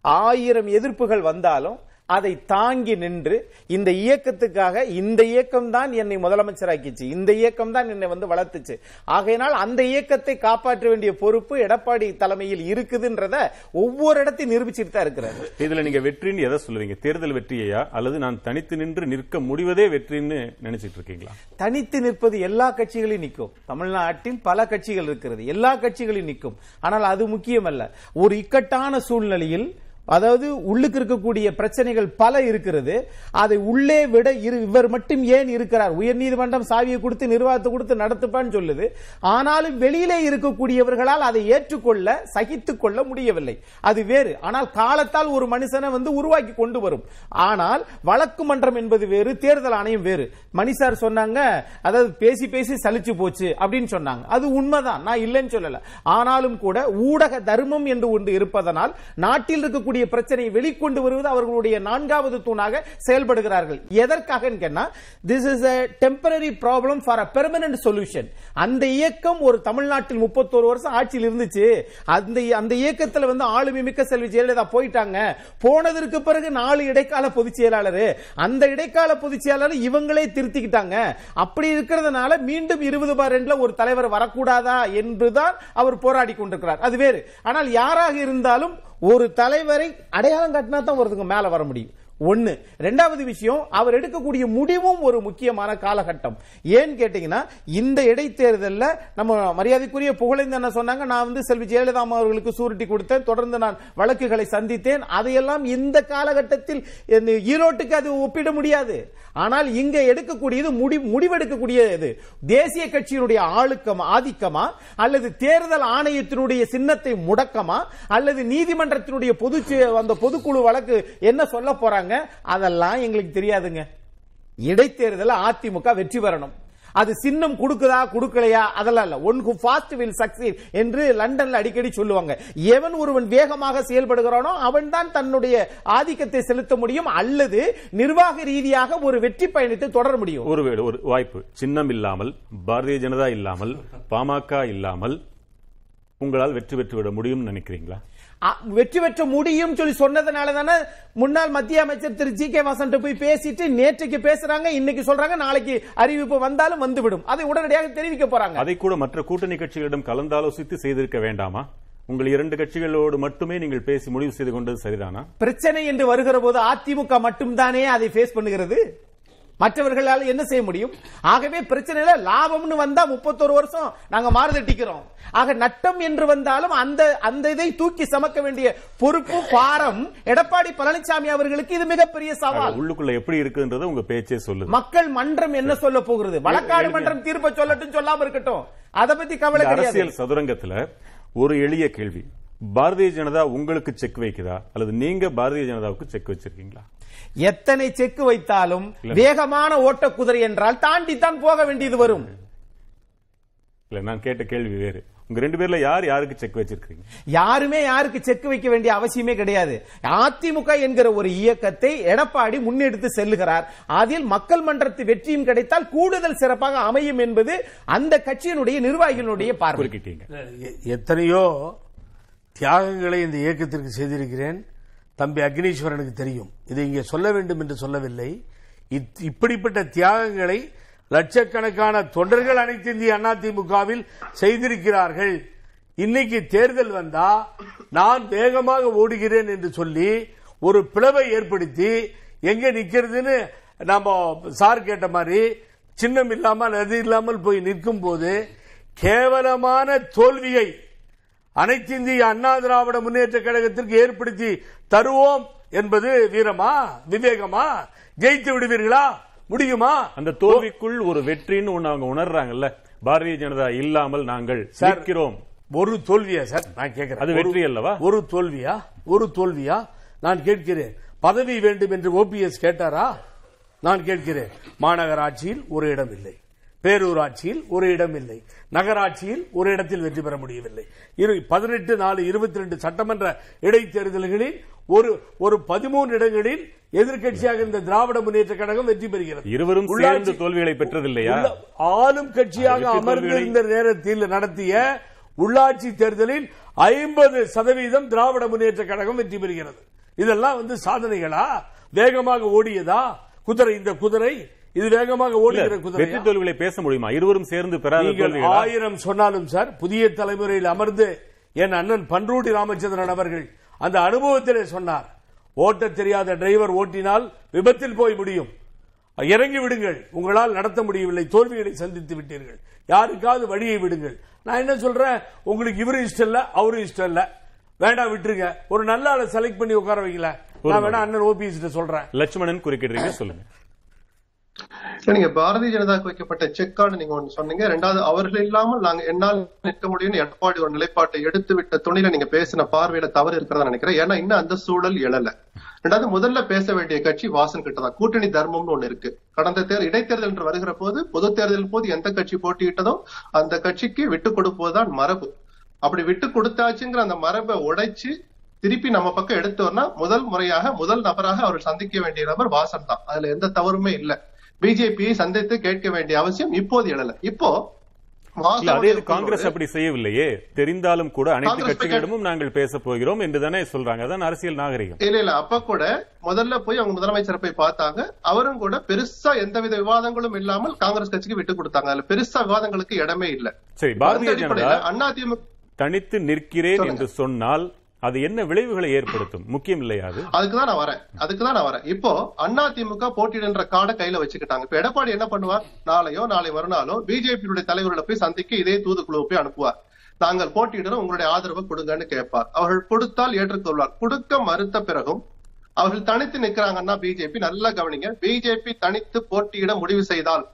ஆயிரம் எதிர்ப்புகள் வந்தாலும் அதை தாங்கி நின்று இந்த இயக்கத்துக்காக இந்த இயக்கம் தான் என்னை முதலமைச்சராக்கிச்சு இந்த இயக்கம் தான் என்னை வந்து வளர்த்துச்சு. ஆகையினால் அந்த இயக்கத்தை காப்பாற்ற வேண்டிய பொறுப்பு எடப்பாடி தலைமையில் இருக்குதுன்றத ஒவ்வொரு இடத்தையும் நிரூபிச்சுட்டு தான் இருக்கிறாரு. இதுல நீங்க வெற்றின்னு எதை சொல்லுவீங்க? தேர்தல் வெற்றியையா? அல்லது நான் தனித்து நின்று நிற்க முடிவதே வெற்றின்னு நினைச்சிட்டு இருக்கீங்களா? தனித்து நிற்பது எல்லா கட்சிகளையும் நிற்கும். தமிழ்நாட்டில் பல கட்சிகள் இருக்கிறது. எல்லா கட்சிகளையும் நிற்கும். ஆனால் அது முக்கியமல்ல. ஒரு இக்கட்டான சூழ்நிலையில் அதாவது உள்ளுக்கு இருக்கக்கூடிய பிரச்சனைகள் பல இருக்கிறது. அதை உள்ளே விட இரு இவர் மட்டும் ஏன் இருக்கிறார்? உயர்நீதிமன்றம் சாவியை கொடுத்து நிர்வாகத்தை கொடுத்து நடத்துப்பான்னு சொல்லுது. ஆனாலும் வெளியிலே இருக்கக்கூடியவர்களால் அதை ஏற்றுக்கொள்ள சகித்துக் கொள்ள முடியவில்லை. அது வேறு. ஆனால் காலத்தால் ஒரு மனுஷனை வந்து உருவாக்கி கொண்டு வரும். ஆனால் வழக்கு மன்றம் என்பது வேறு தேர்தல் ஆணையம் வேறு. மணிசார் சொன்னாங்க அதாவது பேசி பேசி சலிச்சு போச்சு அப்படின்னு சொன்னாங்க. அது உண்மைதான். நான் இல்லைன்னு சொல்லல. ஆனாலும் கூட ஊடக தர்மம் என்று ஒன்று இருப்பதனால் நாட்டில் இருக்கக்கூடிய பிரச்சனையை வெளிக்கொண்டு வருவது அவர்களுடைய நான்காவது தூணாக செயல்படுகிறார்கள். எதற்காக this is a temporary problem for a permanent solution அந்த இயக்கம் ஒரு தமிழ்நாட்டில் முப்பத்தோரு வருஷம் ஆட்சியில் இருந்துச்சு. அந்த அந்த இயக்கத்தில் வந்து ஆளுமை மிக்க செல்வி ஜெயலலிதா போயிட்டாங்க. போனதற்கு பிறகு நாலு இடைக்கால பொதுச் செயலாளர். அந்த இடைக்கால பொதுச் செயலாளர் இவங்களே திருத்திக்கிட்டாங்க. அப்படி இருக்கிறதுனால மீண்டும் இருபது பார் ரெண்டுல ஒரு தலைவர் வரக்கூடாதா? என்றுதான் அவர் போராடி கொண்டிருக்கிறார். அது வேறு. ஆனால் யாராக இருந்தாலும் ஒரு தலைவரை அடையாளம் காட்டினா தான் ஒருத்தங்க மேல வர முடியும். ஒன்று ரெண்டாவது விஷயம் அவர் எடுக்கக்கூடிய முடிவும் ஒரு முக்கியமான காலகட்டம். ஏன்னு கேட்டீங்கன்னா இந்த இடைத்தேர்தலில் நம்ம மரியாதைக்குரிய புகழேந்து என்ன சொன்னாங்க நான் வந்து செல்வி ஜெயலலிதா அவர்களுக்கு சூரிட்டி கொடுத்தேன் தொடர்ந்து நான் வழக்குகளை சந்தித்தேன். அதையெல்லாம் இந்த காலகட்டத்தில் இந்த ஈரோட்டுக்கு அது ஒப்பிட முடியாது. ஆனால் இங்க எடுக்கக்கூடியது முடி முடிவெடுக்கக்கூடியது. தேசிய கட்சியினுடைய ஆளுக்கமா ஆதிக்கமா? அல்லது தேர்தல் ஆணையத்தினுடைய சின்னத்தை முடக்கமா? அல்லது நீதிமன்றத்தினுடைய பொது அந்த பொதுக்குழு வழக்கு என்ன சொல்ல போறாங்க? அதெல்லாம் எங்களுக்கு தெரியாதுங்க. இடைத்தேர்தல் அதிமுக வெற்றி பெறணும். அது சின்னம் கொடுக்குதா கொடுக்கலையா? அதெல்லாம் இல்ல. One who fast will succeed என்று லண்டன்ல அடிக்கடி சொல்லுவாங்க. எவன் ஒருவன் வேகமாக செயல்படுகிறானோ அவன் தான் தன்னுடைய ஆதிக்கத்தை செலுத்த முடியும் அல்லது நிர்வாக ரீதியாக ஒரு வெற்றி பயணத்தை தொடர முடியும். ஒருவேளை ஒரு வாய்ப்பு. சின்னம் இல்லாமல் பாரதிய ஜனதா இல்லாமல் பாமக இல்லாமல் உங்களால் வெற்றி பெற்று விட முடியும்னு நினைக்கிறீங்களா? வெற்றி பெற்ற முடியும் சொல்லி சொன்னதுனால தானே முன்னாள் மத்திய அமைச்சர் திரு ஜி கே வாசன் போய் பேசிட்டு நேற்றைக்கு பேசுறாங்க இன்னைக்கு சொல்றாங்க நாளைக்கு அறிவிப்பு வந்தாலும் வந்துவிடும். அதை உடனடியாக தெரிவிக்க போறாங்க. அதை கூட மற்ற கூட்டணி கட்சிகளிடம் கலந்தாலோசித்து செய்திருக்க வேண்டாமா? உங்கள் இரண்டு கட்சிகளோடு மட்டுமே நீங்கள் பேசி முடிவு செய்து கொண்டது சரிதானா? பிரச்சனை என்று வருகிற போது அதிமுக மட்டும்தானே அதை ஃபேஸ் பண்ணுகிறது? மற்றவர்களால் என்ன செய்ய முடியும்? ஆகவே பிரச்சனையில லாபம்னு வந்தா முப்பத்தொரு வருஷம் நாங்க மாறுதட்டிக்கிறோம் ஆக நட்டம் என்று வந்தாலும் அந்த அந்த இதை தூக்கி சமக்க வேண்டிய பொறுப்பு பாரம் எடப்பாடி பழனிசாமி அவர்களுக்கு இது மிகப்பெரிய சவால். உள்ளுக்குள்ள எப்படி இருக்குன்றது உங்க பேச்சே சொல்லுது. மக்கள் மன்றம் என்ன சொல்ல போகிறது? வழக்காடு மன்றம் தீர்ப்பை சொல்லட்டும் சொல்லாம இருக்கட்டும். அத பத்தி கவலை அரசியல் சதுரங்கத்துல ஒரு எளிய கேள்வி. பாரதிய ஜனதா உங்களுக்கு செக் வைக்குதா? அல்லது நீங்க பாரதிய ஜனதாவுக்கு செக் வச்சிருக்கீங்களா? எத்தனை செக்கு வைத்தாலும் வேகமான ஓட்டக்குதிரை என்றால் தாண்டித்தான் போக வேண்டியது வரும். இல்ல நான் கேட்ட கேள்வி வேறு. உங்க ரெண்டு பேர்ல யார் யாருக்கு செக் வச்சிருக்கீங்க யாருமே யாருக்கு செக் வைக்க வேண்டிய அவசியமே கிடையாது. அதிமுக என்கிற ஒரு இயக்கத்தை எடப்பாடி முன்னெடுத்து செல்லுகிறார். அதில் மக்கள் மன்றத்து வெற்றியும் கிடைத்தால் கூடுதல் சிறப்பாக அமையும் என்பது அந்த கட்சியினுடைய நிர்வாகிகளுடைய பார்வை. எத்தனையோ தியாகங்களை இந்த இயக்கத்திற்கு செய்திருக்கிறேன். தம்பி அக்னீஸ்வரனுக்கு தெரியும். இதை இங்கே சொல்ல வேண்டும் என்று சொல்லவில்லை. இப்படிப்பட்ட தியாகங்களை லட்சக்கணக்கான தொண்டர்கள் அனைத்து இந்திய அதிமுகவில் செய்திருக்கிறார்கள். இன்னைக்கு தேர்தல் வந்தா நான் வேகமாக ஓடுகிறேன் என்று சொல்லி ஒரு பிளவை ஏற்படுத்தி எங்க நிக்கிறதுன்னு நம்ம சார் கேட்ட மாதிரி சின்னம் இல்லாமல் அது இல்லாமல் போய் நிற்கும் போது கேவலமான தோல்வியை அனைத்து இந்திய அண்ணா திராவிட முன்னேற்ற கழகத்திற்கு ஏற்படுத்தி தருவோம் என்பது வீரமா? விவேகமா? ஜெயித்து விடுவீர்களா? முடியுமா? அந்த தோல்விக்குள் ஒரு வெற்றின்னு ஒண்ணு அவங்க உணர்றாங்கல்ல. பாரதிய ஜனதா இல்லாமல் நாங்கள் சார், நிற்கிறோம். ஒரு தோல்வியா சார்? நான் கேட்கிறேன் அது வெற்றி அல்லவா? ஒரு தோல்வியா? ஒரு தோல்வியா? நான் கேட்கிறேன். பதவி வேண்டும் என்று ஓபிஎஸ் கேட்டாரா? நான் கேட்கிறேன். மாநகராட்சியில் ஒரு இடம் இல்லை. பேரூராட்சியில் ஒரு இடம் இல்லை. நகராட்சியில் ஒரு இடத்தில் வெற்றி பெற முடியவில்லை. பதினெட்டு நாலு இருபத்தி ரெண்டு சட்டமன்ற இடைத்தேர்தல்களில் ஒரு ஒரு பதிமூன்று இடங்களில் எதிர்க்கட்சியாக இருந்த திராவிட முன்னேற்ற கழகம் வெற்றி பெறுகிறது. இருவரும் சேர்ந்து தோல்விகளை பெற்றதில்லையா? ஆளும் கட்சியாக அமர்ந்திருந்த நேரத்தில் நடத்திய உள்ளாட்சி தேர்தலில் ஐம்பது சதவீதம் திராவிட முன்னேற்ற கழகம் வெற்றி பெறுகிறது. இதெல்லாம் வந்து சாதனைகளா? வேகமாக ஓடியதா? குதிரை இந்த குதிரை இது வேகமாக ஓடுகிற குதிரை வெற்றி தோல்விகளை பேச முடியுமா? இருவரும் சேர்ந்து பெறாத ஆயிரம் சொன்னாலும் சார் புதிய தலைமுறையில் அமர்ந்து என் அண்ணன் பன்ருட்டி ராமச்சந்திரன் அவர்கள் அந்த அனுபவத்திலே சொன்னார் ஓட்ட தெரியாத டிரைவர் ஓட்டினால் விபத்தில் போய் முடியும். இறங்கி விடுங்கள். உங்களால் நடத்த முடியவில்லை. தோல்விகளை சந்தித்து விட்டீர்கள். யாருக்காவது வழியை விடுங்கள். நான் என்ன சொல்றேன்? உங்களுக்கு இவரும் இஷ்டம் இல்ல அவரும் இஷ்டம் இல்ல. வேண்டாம் விட்டுருங்க. ஒரு நல்ல ஆளை செலக்ட் பண்ணி உட்கார வைக்கல நான் வேணா அண்ணன் ஓபிஎஸ் சொல்றேன். லட்சுமணன் குறுக்கிடுறீங்க சொல்லுங்க. நீங்க பாரதிய ஜனதா வைக்கப்பட்ட செக்கார்டு நீங்க ஒண்ணு சொன்னீங்க. ரெண்டாவது அவர்கள் இல்லாமல் நாங்க என்னால் நிற்க முடியும்னு எடப்பாடி ஒரு நிலைப்பாட்டை எடுத்து விட்ட துணியில நீங்க பேசின பார்வையில தவறு இருக்கிறதா நினைக்கிறேன். ஏன்னா இன்னும் அந்த சூழல் எழல. ரெண்டாவது முதல்ல பேச வேண்டிய கட்சி வாசன் கிட்ட தான். கூட்டணி தர்மம்னு ஒண்ணு இருக்கு. கடந்த தேர்தல் இடைத்தேர்தல் என்று வருகிற போது பொது தேர்தலின் போது எந்த கட்சி போட்டியிட்டதோ அந்த கட்சிக்கு விட்டு கொடுப்பதுதான் மரபு. அப்படி விட்டு கொடுத்தாச்சுங்கிற அந்த மரபை உடைச்சு திருப்பி நம்ம பக்கம் எடுத்து முதல் முறையாக முதல் நபராக அவர் சந்திக்க வேண்டிய நபர் வாசன் தான். அதுல எந்த தவறுமே இல்லை. பிஜேபியை சந்தித்து கேட்க வேண்டிய அவசியம் இப்போது எழல. இப்போ அதே காங்கிரஸ் அப்படி செய்யவில்லையே. தெரிந்தாலும் கூட அனைத்து கட்சிகளிடமும் நாங்கள் பேச போகிறோம் என்று தானே சொல்றாங்க. அதான் அரசியல் நாகரிகம். இல்ல இல்ல அப்ப கூட முதல்ல போய் அவங்க முதலமைச்சரை போய் பார்த்தாங்க. அவரும் கூட பெருசா எந்தவித விவாதங்களும் இல்லாமல் காங்கிரஸ் கட்சிக்கு விட்டு கொடுத்தாங்க. அதுல பெருசா விவாதங்களுக்கு இடமே இல்ல. சரி பாரதிய ஜனதா அடிப்படையில அண்ணா திமுக தனித்து நிற்கிறேன். என்று சொன்னால் அது என்ன விளைவுகளை ஏற்படுத்தும்? முக்கியம் இல்லையா அது? அதுக்குதான் நான் வரேன். அதுக்குதான் நான் வரேன். இப்போ அண்ணா திமுக போட்டியிடுன்ற கார்டை கையில வச்சுக்கிட்டாங்க. இப்ப எடப்பாடி என்ன பண்ணுவார்? நாளையோ நாளை மறுநாளோ பிஜேபியுடைய தலைவர்களை போய் சந்திக்க இதே தூதுக்குழுவை போய் அனுப்புவார். நாங்கள் போட்டியிடணும் உங்களுடைய ஆதரவை கொடுங்கன்னு கேட்பார். அவர்கள் கொடுத்தால் ஏற்றுக்கொள்வார். கொடுக்க மறுத்த பிறகும் அவர்கள் தனித்து நிக்கிறாங்கன்னா பிஜேபி நல்லா கவனிங்க. பிஜேபி தனித்து போட்டியிட முடிவு செய்தால்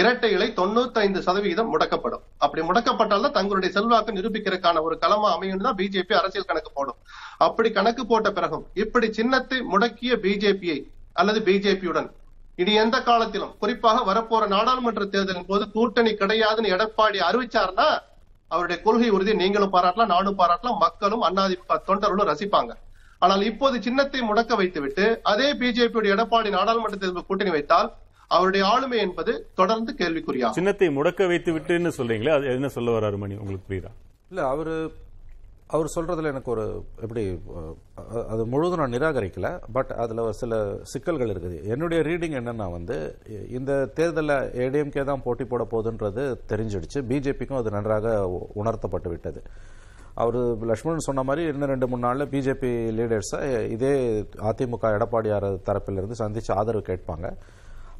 இரட்டை இலை தொண்ணூத்தைந்து சதவீதம் முடக்கப்படும். அப்படி முடக்கப்பட்டால் தான் தங்களுடைய செல்வாக்கு நிரூபிக்கிறதுக்கான ஒரு களமா அமையும் தான் பிஜேபி அரசியல் கணக்கு போடும். அப்படி கணக்கு போட்ட பிறகும் இப்படி சின்னத்தை முடக்கிய பிஜேபியை அல்லது பிஜேபியுடன் இனி எந்த காலத்திலும் குறிப்பாக வரப்போற நாடாளுமன்ற தேர்தலின் போது கூட்டணி கிடையாதுன்னு எடப்பாடி அறிவிச்சார்னா அவருடைய கொள்கை உறுதியை நீங்களும் பாராட்டலாம் நானும் பாராட்டலாம் மக்களும் அண்ணாதிமுக தொண்டர்களும் ரசிப்பாங்க. ஆனால் இப்போது சின்னத்தை முடக்க வைத்துவிட்டு அதே பிஜேபியுடைய எடப்பாடி நாடாளுமன்ற தேர்தல் கூட்டணி வைத்தால் அவருடைய ஆளுமை என்பது தொடர்ந்து கேள்விக்குறியாகும். சின்னத்தை முடக்க வைத்து விட்டுன்னு சொல்றீங்களே அது என்ன சொல்ல வராரு மணி உங்களுக்கு புரியுதா? இல்ல அவரு அவர் சொல்றதுல எனக்கு ஒரு எப்படி அது முழுவதும் நான் நிராகரிக்கல பட் அதுல ஒரு சில சிக்கல்கள் இருக்குது. என்னுடைய ரீடிங் என்னன்னா வந்து இந்த தேர்தலில் ஏடிஎம்கே தான் போட்டி போட போகுதுன்றது தெரிஞ்சிடுச்சு. பிஜேபிக்கும் அது நன்றாக உணர்த்தப்பட்டு விட்டது. அவர் லட்சுமணன் சொன்ன மாதிரி இன்னும் ரெண்டு மூணு நாளில் பிஜேபி லீடர்ஸை இதே அதிமுக எடப்பாடியார் தரப்பிலிருந்து சந்திச்சு ஆதரவு கேட்பாங்க.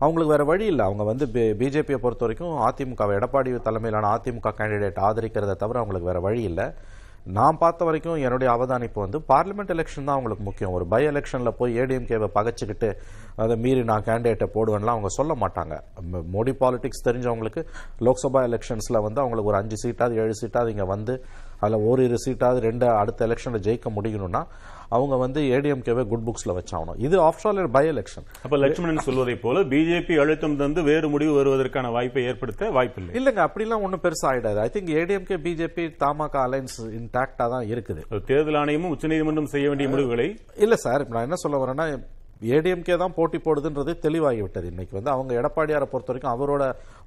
அவங்களுக்கு வேற வழி இல்லை. அவங்க வந்து பிஜேபியை பொறுத்த வரைக்கும் அதிமுக எடப்பாடி தலைமையிலான அதிமுக கேண்டிடேட் ஆதரிக்கிறத தவிர அவங்களுக்கு வேற வழி இல்லை. நான் பார்த்த வரைக்கும் என்னுடைய அவதானிப்பு வந்து பார்லிமெண்ட் எலெக்ஷன் தான் அவங்களுக்கு முக்கியம். ஒரு பை எலெக்ஷன்ல போய் ஏடிஎம்கேவை பகைச்சிக்கிட்டு அதை மீறி நான் கேண்டிடேட்டை போடுவேன்லாம் அவங்க சொல்ல மாட்டாங்க. மோடி பாலிடிக்ஸ் தெரிஞ்சவங்களுக்கு லோக்சபா எலெக்ஷன்ஸில் வந்து அவங்களுக்கு ஒரு அஞ்சு சீட்டாவது ஏழு சீட்டாவது இங்கே வந்து அதில் ஓரிரு சீட்டாவது ரெண்டு அடுத்த எலெக்ஷனில் ஜெயிக்க முடியணும்னா அவங்க வந்து ஏடிஎம்கேவை குட் புக்ஸில் வச்சாகணும். இது ஆப்ஷனல் பை எலெக்ஷன் அப்ப லட்சுமணன் சொல்வதைப் போல பிஜேபி அழுத்தம் தந்து வேறு முடிவு வருவதற்கான வாய்ப்பை ஏற்படுத்த வாய்ப்பில்லை. இல்லைங்க அப்படிலாம் ஒன்றும் பெருசா ஆயிடாது. I think ADMK BJP TMC alliance இன்டாக்டா தான் இருக்குது. தேர்தல் ஆணையமும் உச்சநீதிமன்றம் செய்ய வேண்டிய முடிவுகளை இல்ல சார் நான் என்ன சொல்ல வரேன்னா ஏடிஎம்கே தான் போட்டி போடுதுன்றது தெளிவாகிவிட்டது. இன்னைக்கு வந்து அவங்க எடப்பாடியாரை பொறுத்த வரைக்கும் அவரோட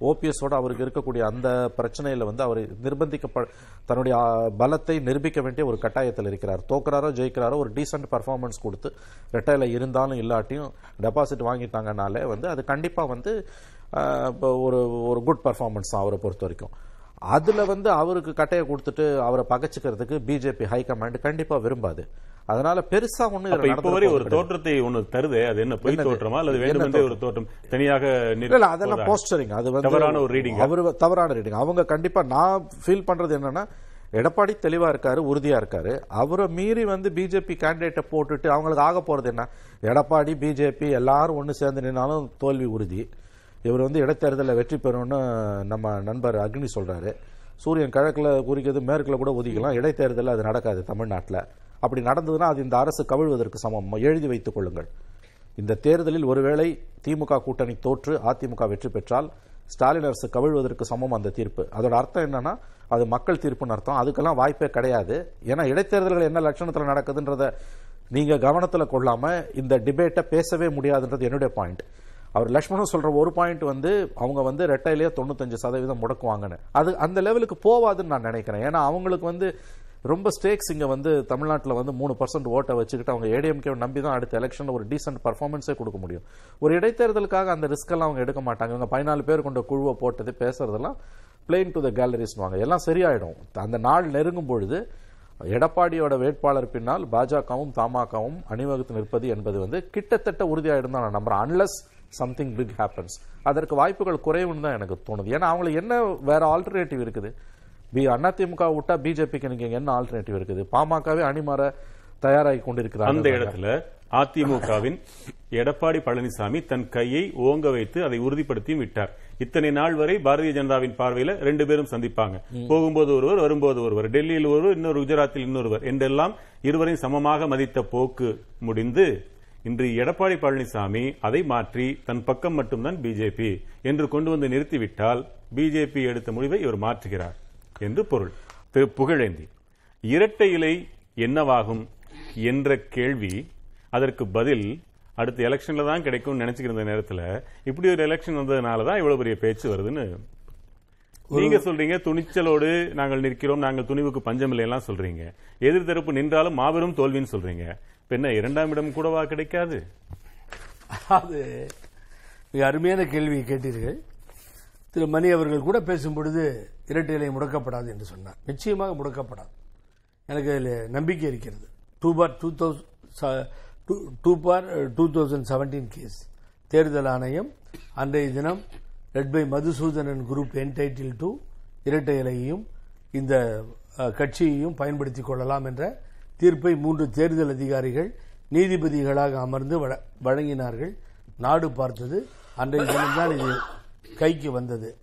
ஓபிஎஸோட அவருக்கு இருக்கக்கூடிய அந்த பிரச்சனையில வந்து அவர் நிர்பந்திக்கப்ப தன்னுடைய பலத்தை நிரூபிக்க வேண்டிய ஒரு கட்டாயத்தில் இருக்கிறார். தோக்குறாரோ ஜெயிக்கிறாரோ ஒரு டீசென்ட் பர்ஃபார்மன்ஸ் கொடுத்து ரெட்டையில் இருந்தாலும் இல்லாட்டியும் டெபாசிட் வாங்கிட்டாங்கனாலே வந்து அது கண்டிப்பாக வந்து இப்போ ஒரு ஒரு குட் பர்ஃபார்மன்ஸ் தான் அவரை பொறுத்த வரைக்கும். அதுல வந்து அவருக்கு கட்டையை கொடுத்துட்டு அவரை பகச்சுக்கிறதுக்கு பிஜேபி ஹைகமாண்ட் கண்டிப்பா விரும்பாது. அதனால பெருசா ஒண்ணு இப்ப வரை ஒரு தோற்றத்தை ஒண்ணு தருதே அது என்ன பொய்? தோற்றமா? அல்லது வேண்டுமென்றே? ஒரு தோற்றம்? தனியாக இல்ல அதெல்லாம் போஸ்டரிங் அது வந்து தவறான ஒரு ரீடிங் அவர் தவறான ரீடிங் அவங்க கண்டிப்பா நான் ஃபீல் பண்றது என்னன்னா எடப்பாடி தெளிவா இருக்காரு உறுதியா இருக்காரு. அவரை மீறி வந்து பிஜேபி கேண்டிடேட்டை போட்டுட்டு அவங்களுக்கு ஆக போறது என்ன? எடப்பாடி பிஜேபி எல்லாரும் ஒண்ணு சேர்ந்து நின்னாலும் தோல்வி உறுதி. இவர் வந்து இடைத்தேர்தலில் வெற்றி பெறும்னு நம்ம நண்பர் அக்னி சொல்கிறாரு சூரியன் கிழக்கில் குறிக்கிறது மேற்கில் கூட ஒதுக்கலாம் இடைத்தேர்தலில் அது நடக்காது தமிழ்நாட்டில். அப்படி நடந்ததுன்னா அது இந்த அரசு கவிழ்வதற்கு சமம். எழுதி வைத்துக் கொள்ளுங்கள். இந்த தேர்தலில் ஒருவேளை திமுக கூட்டணி தோற்று அதிமுக வெற்றி பெற்றால் ஸ்டாலின் அரசு கவிழ்வதற்கு சமம் அந்த தீர்ப்பு. அதோட அர்த்தம் என்னன்னா அது மக்கள் தீர்ப்புன்னு அர்த்தம். அதுக்கெல்லாம் வாய்ப்பே கிடையாது. ஏன்னா இடைத்தேர்தல்கள் என்ன லட்சணத்தில் நடக்குதுன்றத நீங்கள் கவனத்தில் கொள்ளாமல் இந்த டிபேட்டை பேசவே முடியாதுன்றது என்னுடைய பாயிண்ட் அவர் லக்ஷ்மணன் சொல்ற ஒரு பாயிண்ட் வந்து அவங்க வந்து ரெட்டையிலேயே தொண்ணூத்தஞ்சு சதவீதம் முடக்குவாங்கன்னு. அது அந்த லெவலுக்கு போவாதுன்னு நான் நினைக்கிறேன். ஏன்னா அவங்களுக்கு வந்து ரொம்ப ஸ்டேக்ஸ் இங்கே வந்து தமிழ்நாட்டில் வந்து மூணு பர்சன்ட் ஓட்டை வச்சுக்கிட்டு அவங்க ஏடிஎம்கே நம்பி தான் அடுத்த எலெக்ஷனில் ஒரு டீசென்ட் பர்ஃபார்மன்ஸே கொடுக்க முடியும். ஒரு இடைத்தேர்தலுக்காக அந்த ரிஸ்க்கெல்லாம் அவங்க எடுக்க மாட்டாங்க. இவங்க பதினாலு பேர் கொண்ட குழுவை போட்டது பேசுறதெல்லாம் பிளெயின் டு த கேலரிஸ்வாங்க எல்லாம் சரியாயிடும். அந்த நாள் நெருங்கும் பொழுது எடப்பாடியோட வேட்பாளர் பின்னால் பாஜகவும் தமாகவும் அணிவகுத்து நிற்பது என்பது வந்து கிட்டத்தட்ட உறுதியாயிடும் தான் நான் நம்புறேன். அன்லஸ் சம்திங் பிக் ஹேப்பன்ஸ் அதற்கு வாய்ப்புகள் குறைவுன்னு தான் எனக்கு தோணுது. ஏன்னா அவங்களுக்கு என்ன வேற ஆல்டர்னேட்டிவ் இருக்குது? பி அதிமுக விட்டா பிஜேபிக்கு நீங்க என்ன ஆல்டர்னேட்டிவ் இருக்குது? பாமகவே அணிமாற தயாராகி கொண்டிருக்கிறாங்க அந்த இடத்துல அதிமுகவின் எடப்பாடி பழனிசாமி தன் கையை ஓங்க வைத்து அதை உறுதிப்படுத்தியும் விட்டார். இத்தனை நாள் வரை பாரதிய ஜனதாவின் பார்வையில ரெண்டு பேரும் சந்திப்பாங்க. போகும்போது ஒருவர் வரும்போது ஒருவர். டெல்லியில் ஒருவர் இன்னொரு குஜராத்தில் இன்னொருவர் என்றெல்லாம் இருவரையும் சமமாக மதித்த போக்கு முடிந்து இன்று எடப்பாடி பழனிசாமி அதை மாற்றி தன் பக்கம் மட்டும்தான் பிஜேபி என்று கொண்டு வந்து நிறுத்திவிட்டால் பிஜேபி எடுத்த முடிவை இவர் மாற்றுகிறார் என்று பொருள். திரு புகழேந்தி. இரட்டை இலை என்னவாகும் என்ற கேள்வி அதற்கு பதில் அடுத்த எலெக்ஷன்ல தான் கிடைக்கும்னு நினைச்சுக்கிற நேரத்தில் இப்படி ஒரு எலெக்ஷன் வந்ததுனால தான் இவ்வளவு பெரிய பேச்சு வருதுன்னு நீங்க சொல்றீங்க துணிச்சலோடு நாங்கள் நிற்கிறோம் நாங்கள் துணிவுக்கு பஞ்சமில்லை எல்லாம் சொல்றீங்க. எதிர் தரப்பு நின்றாலும் மாபெரும் தோல்வின்னு சொல்றீங்க. இப்ப என்ன இரண்டாம் இடம் கூடவா கிடைக்காது? அது மிக அருமையான கேள்வியை கேட்டீர்கள். திரு மணி அவர்கள் கூட பேசும் பொழுது இரட்டை இலை முடக்கப்படாது என்று சொன்னார். நிச்சயமாக முடக்கப்படாது. எனக்கு அதில் நம்பிக்கை இருக்கிறது. Two four two thousand two four two thousand seventeen case தேர்தல் ஆணையம் அன்றைய தினம் led by Madhusudhanan group entitled to இரட்டை இலையையும் இந்த கட்சியையும் பயன்படுத்திக் கொள்ளலாம் என்ற தீர்ப்பை மூன்று தேர்தல் அதிகாரிகள் நீதிபதிகளாக அமர்ந்து வழ- வழங்கினார்கள். நாடு பார்த்தது. அன்றைய தினம்தான் இது கைக்கு வந்தது.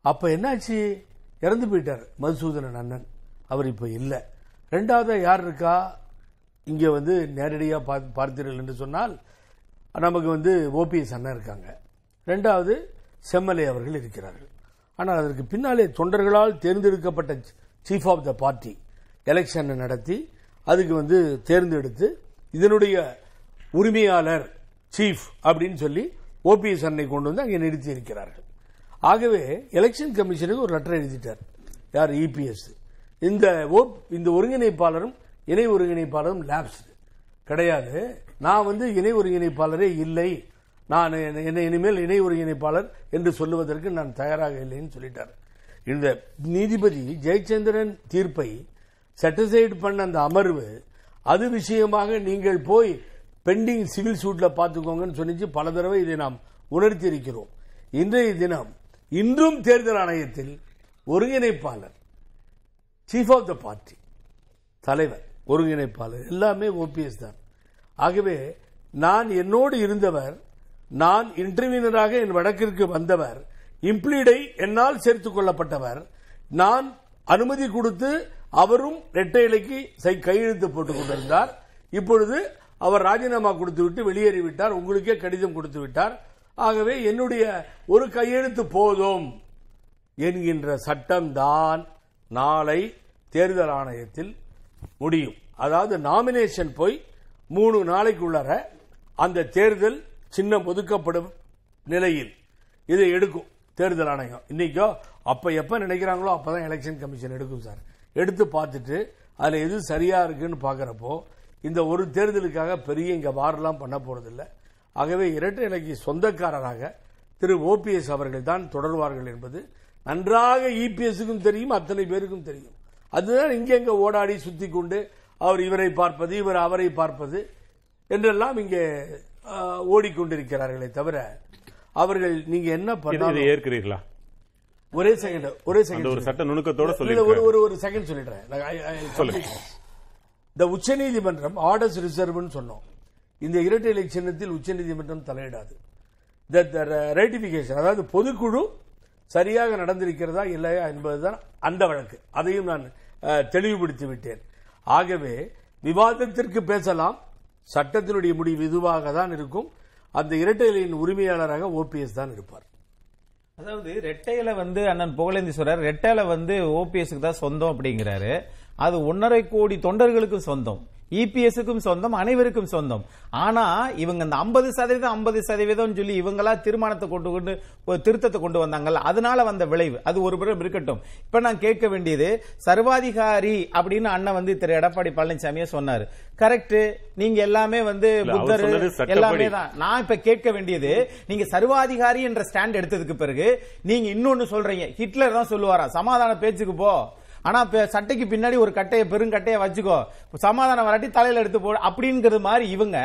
அப்ப என்னாச்சு? இறந்து போயிட்டார் மதுசூதனன் அண்ணன். அவர் இப்ப இல்லை. ரெண்டாவது யார் இருக்கா? இங்க வந்து நேரடியாக பார்த்தீர்கள் என்று சொன்னால் நமக்கு வந்து ஓபிஎஸ் அண்ணன் இருக்காங்க. ரெண்டாவது செம்மலை அவர்கள் இருக்கிறார்கள். ஆனால் அதற்கு பின்னாலே தொண்டர்களால் தேர்ந்தெடுக்கப்பட்ட சீஃப் ஆஃப் த பார்ட்டி எலெக்ஷனை நடத்தி அதுக்கு வந்து தேர்ந்தெடுத்து இதனுடைய உரிமையாளர் சீஃப் அப்படின்னு சொல்லி ஓபிஎஸ் அன்னை கொண்டு வந்து அங்கே நிறுத்தி இருக்கிறார்கள். ஆகவே எலெக்ஷன் கமிஷனுக்கு ஒரு லெட்டர் எழுதிட்டார். யார்? இபிஎஸ் இந்த ஓப் இந்த ஒருங்கிணைப்பாளரும் இணை ஒருங்கிணைப்பாளரும் லேப்ஸ் கிடையாது. நான் வந்து இணை ஒருங்கிணைப்பாளரே இல்லை. நான் என்னை என்னை இனிமேல் இணை ஒருங்கிணைப்பாளர் என்று சொல்லுவதற்கு நான் தயாராக இல்லைன்னு சொல்லிட்டார். இந்த நீதிபதி ஜெயச்சந்திரன் தீர்ப்பை செட்டிசைட் பண்ண அந்த அமர்வு அது விஷயமாக நீங்கள் போய் பெண்டிங் சிவில் சூட்ல பார்த்துக்கோங்கன்னு சொன்னிச்சு பல தடவை இதை நாம் உணர்த்தியிருக்கிறோம். இன்றைய தினம் இன்றும் தேர்தல் ஆணையத்தில் ஒருங்கிணைப்பாளர் சீஃப் ஆஃப் த பார்ட்டி தலைவர் ஒருங்கிணைப்பாளர் எல்லாமே ஓபிஎஸ் தான். ஆகவே நான் என்னோடு இருந்தவர் நான் இன்டர்வியூனராக என் வழக்கிற்கு வந்தவர் இம்ப்ளீடை என்னால் சேர்த்துக் கொள்ளப்பட்டவர் நான் அனுமதி கொடுத்து அவரும் இரட்டை இலைக்கு சை- கையெழுத்து போட்டுக் கொண்டிருந்தார். இப்பொழுது அவர் ராஜினாமா கொடுத்துவிட்டு வெளியேறிவிட்டார். உங்களுக்கே கடிதம் கொடுத்து விட்டார். ஆகவே என்னுடைய ஒரு கையெழுத்து போதும் என்கின்ற சட்டம்தான் நாளை தேர்தல் ஆணையத்தில் முடியும். அதாவது நாமினேஷன் போய் மூணு நாளைக்குள்ளார அந்த தேர்தல் சின்னம் ஒதுக்கப்படும் நிலையில் இதை எடுக்கும் தேர்தல் ஆணையம். இன்னைக்கோ அப்ப எப்ப நினைக்கிறாங்களோ அப்பதான் எலெக்ஷன் கமிஷன் எடுக்கும் சார் எடுத்து பார்த்துட்டு அதுல எது சரியா இருக்குன்னு பாக்குறப்போ இந்த ஒரு தேர்தலுக்காக பெரிய இங்க வாரெல்லாம் பண்ண போறதில்ல. ஆகவே இரட்டை இலைக்கு சொந்தக்காரராக திரு ஓபிஎஸ் அவர்கள் தான் தொடர்வார்கள் என்பது நன்றாக இபிஎஸ்க்கும் தெரியும் அத்தனை பேருக்கும் தெரியும். அதுதான் இங்கெங்க ஓடாடி சுத்தி கொண்டு அவர் இவரை பார்ப்பது இவர் அவரை பார்ப்பது என்றெல்லாம் இங்கே ஓடிக்கொண்டிருக்கிறார்களே தவிர அவர்கள் நீங்க என்ன பண்ணாலும் ஏற்கிறீர்களா? ஒரே செகண்ட் ஒரே செகண்ட் ஒரு சட்ட நுணுக்கத்தோட இல்ல, ஒரு சொல்லி ஒரு ஒரு செகண்ட் சொல்லிடுறேன். இந்த உச்சநீதிமன்றம் ஆர்டர்ஸ் ரிசர்வ்னு சொன்னோம். இந்த இரட்டை இலை சின்னத்தில் உச்சநீதிமன்றம் தலையிடாது. ரேட்டிபிகேஷன் அதாவது பொதுக்குழு சரியாக நடந்திருக்கிறதா இல்லையா என்பதுதான் அந்த வழக்கு. அதையும் நான் தெளிவுபடுத்தி விட்டேன். ஆகவே விவாதத்திற்கு பேசலாம். சட்டத்தினுடைய முடிவு இதுவாக தான் இருக்கும். அந்த இரட்டை இலையின் உரிமையாளராக ஓபிஎஸ் தான் இருப்பார். அதாவது ரெட்டையில வந்து அண்ணன் புகழேந்தீஸ்வரர் ரெட்டையில வந்து ஓபிஎஸ்க்கு தான் சொந்தம் அப்படிங்கிறாரு. அது ஒன்னரை கோடி தொண்டர்களுக்கும் சொந்தம். இபிஎஸ்க்கும் சொந்தம் அனைவருக்கும் சொந்தம். ஆனா இவங்க இந்த ஐம்பது சதவீதம் ஐம்பது சதவீதம் சொல்லி இவங்களா தீர்மானத்தை கொண்டு கொண்டு ஒரு திருத்தத்தை கொண்டு வந்தாங்கல்ல அதனால வந்த விளைவு. அது ஒரு புறம் இருக்கட்டும். இப்ப நான் கேட்க வேண்டியது சர்வாதிகாரி அப்படின்னு அண்ணன் வந்து திரு எடப்பாடி பழனிசாமியே சொன்னாரு. கரெக்ட் நீங்க எல்லாமே வந்து புத்தர். எல்லாமே தான். நான் இப்ப கேட்க வேண்டியது நீங்க சர்வாதிகாரி என்ற ஸ்டாண்ட் எடுத்ததுக்கு பிறகு நீங்க இன்னொன்னு சொல்றீங்க. ஹிட்லர் தான் சொல்லுவாரா சமாதான பேச்சுக்கு போ. ஆனா சட்டைக்கு பின்னாடி ஒரு கட்டையை பெருங்கட்டையை வச்சுக்கோ. சமாதானம் வராட்டி தலையில எடுத்து போ அப்படிங்கிறது மாதிரி இவங்க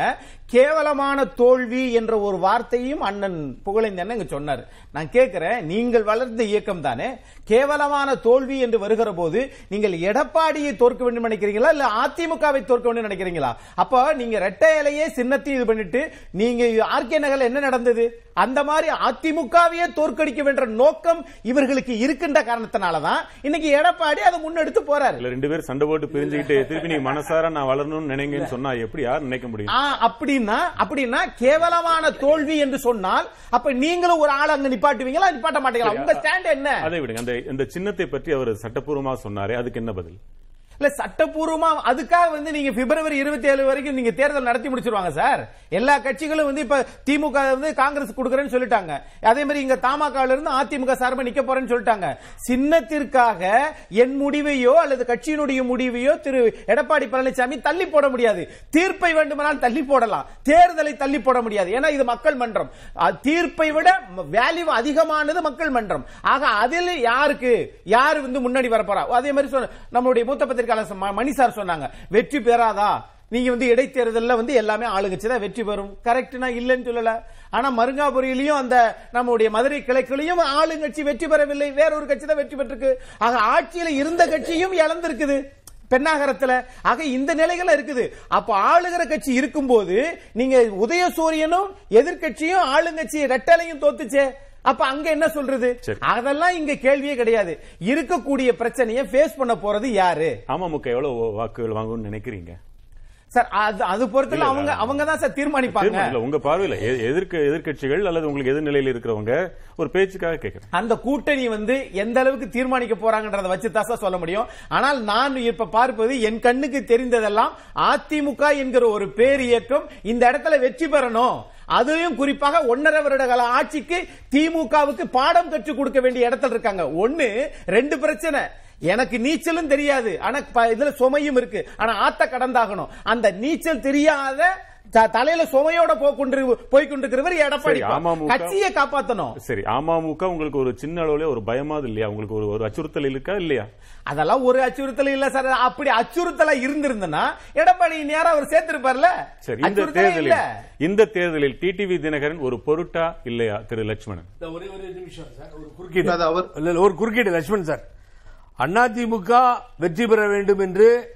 கேவலமான தோல்வி என்ற ஒரு வார்த்தையும் அண்ணன் புகழேந்தன் இங்க சொன்னார். நான் கேட்கிறேன் நீங்கள் வளர்ந்த இயக்கம் தானே? கேவலமான தோல்வி என்று வருகிற போது நீங்கள் எடப்பாடியை தோற்க வேண்டும் நினைக்கிறீங்களா? இல்ல அதிமுகவை தோற்க வேண்டும் நினைக்கிறீங்களா? அப்ப நீங்க ரெட்டை இலையே சின்னத்தையும் இது பண்ணிட்டு நீங்க ஆர்கே நகர்ல என்ன நடந்தது? அந்த மாதிரி அதிமுகவையே தோற்கடிக்க வேண்ட நோக்கம் இவர்களுக்கு இருக்கின்ற காரணத்தினாலதான் இன்னைக்கு எடப்பாடி அதை முன்னெடுத்து போறாரு. இல்ல ரெண்டு பேரும் சண்டை போட்டு பிரிஞ்சுக்கிட்டு திருப்பி நீங்க மனசார நான் வளரணும்னு நினைங்கன்னு சொன்னா எப்படி யார் நினைக்க முடியும்? ஆ, அப்படின்னா அப்படின்னா கேவலமான தோல்வி என்று சொன்னால் அப்ப நீங்களும் ஒரு ஆள் அங்க நிப்பாட்டுவீங்களா? நிப்பாட்ட மாட்டீங்களா? உங்க ஸ்டாண்ட் என்ன? அதை விடுங்க. அந்த இந்த சின்னத்தை பற்றி அவர் சட்டப்பூர்வமா சொன்னாரே அதுக்கு என்ன பதில்? இல்ல சட்டப்பூர்வமா அதுக்காக வந்து நீங்க பிப்ரவரி இருபத்தி ஏழு வரைக்கும் நீங்க தேர்தல் நடத்தி முடிச்சிருவாங்க சார் எல்லா கட்சிகளும் வந்து இப்ப திமுக வந்து காங்கிரஸ் கொடுக்கறேன்னு சொல்லிட்டாங்க. அதே மாதிரி இங்க தமாகால இருந்து அதிமுக சார்பா நிக்க போறேன்னு சொல்லிட்டாங்க. சின்னத்திற்காக என் முடிவையோ அல்லது கட்சியினுடைய முடிவையோ திரு எடப்பாடி பழனிசாமி தள்ளி போட முடியாது. தீர்ப்பை வேண்டுமானால் தள்ளி போடலாம். தேர்தலை தள்ளி போட முடியாது. ஏன்னா இது மக்கள் மன்றம். தீர்ப்பை விட வேல்யூ அதிகமானது மக்கள் மன்றம். ஆக அதில் யாருக்கு யார் வந்து முன்னாடி வரப்போறா? அதே மாதிரி நம்மளுடைய மூத்த பத்திரிகை ம- மணி சார் சொன்னாங்க வெற்றி பெறாதா? நீங்க வந்து இடைத்தேர்தலில் வந்து எல்லாமே ஆளுங்கட்சி தான் வெற்றி பெறும். கரெக்ட்னா இல்லைன்னு சொல்லல. ஆனா மருங்காபுரியிலையும் அந்த நம்முடைய மதுரை கிழக்குலையும் ஆளுங்கட்சி வெற்றி பெறவில்லை. வேறொரு கட்சி தான் வெற்றி பெற்றிருக்கு. ஆக ஆட்சியில இருந்த கட்சியும் இழந்திருக்குது. பெண்ணாகரத்துல. ஆக இந்த நிலைகள் இருக்குது. அப்ப ஆளுகிற கட்சி இருக்கும்போது நீங்க உதயசூரியனும் எதிர்க்கட்சியும் ஆளுங்கட்சி ரெட்டலையும் தோத்துச்சே. அப்ப அங்க என்ன சொல்றது. அதெல்லாம் இங்க கேள்வியே கிடையாது. இருக்கக்கூடிய பிரச்சனையை ஃபேஸ் பண்ண போறது யாரு? அமமுக எவ்வளவு வாக்குகள் வாங்கும்னு நினைக்கிறீங்க? சார் அது அது பொறுத்தல அவங்க அவங்க தான் சார் தீர்மானிப்பாங்க. இல்ல உங்க பார்வையில எதிர்க்க எதிர்க்கட்சிகள் அல்லது உங்களுக்கு எதிர்நிலையில் இருக்கிறவங்க ஒரு பேச்சுக்காக கேட்கிறேன் அந்த கூட்டணி வந்து எந்த அளவுக்கு தீர்மானிக்க போறாங்கன்றத வச்சு தான் சார் சொல்ல முடியும். ஆனால் நான் இப்ப பார்ப்பது என் கண்ணுக்கு தெரிந்ததெல்லாம் அதிமுக என்கிற ஒரு பேர் இயக்கம் இந்த இடத்துல வெற்றி பெறணும். அதுவும் குறிப்பாக ஒன்னரை வருட கால ஆட்சிக்கு திமுகவுக்கு பாடம் கற்றுக் கொடுக்க வேண்டிய இடத்துல இருக்காங்க. ஒண்ணு ரெண்டு பிரச்சனை. எனக்கு நீச்சலும் தெரியாது. ஆனா ப- இதுல சுமையும் இருக்கு. ஆனா ஆத்த கடந்தாகணும். அந்த நீச்சல் தெரியாத த- தலையில சுமையோட போய் கொண்டு போய் கொண்டிருக்கிறவர் எடப்பாடி கட்சியை காப்பாத்தணும். சரி அமமுக உங்களுக்கு ஒரு சின்ன அளவுல ஒரு பயமாது இல்லையா? உங்களுக்கு ஒரு ஒரு அச்சுறுத்தல் இருக்கா இல்லையா? அதெல்லாம் ஒரு அச்சுறுத்தல் இல்ல சார். அப்படி அச்சுறுத்தலா இருந்திருந்தனா எடப்பாடி நேரம் அவர் சேர்த்திருப்பார்ல? சரி இந்த தேர்தலில் இந்த தேர்தலில் டிடிவி தினகரன் ஒரு பொருட்டா இல்லையா திரு லட்சுமணன்? இந்த ஒரே ஒரு நிமிஷம் சார். ஒரு குறுக்கீடு. ஒரு குறுக்கீடு லட்சுமண் சார். அதிமுக வெற்றி பெற வேண்டும் என்று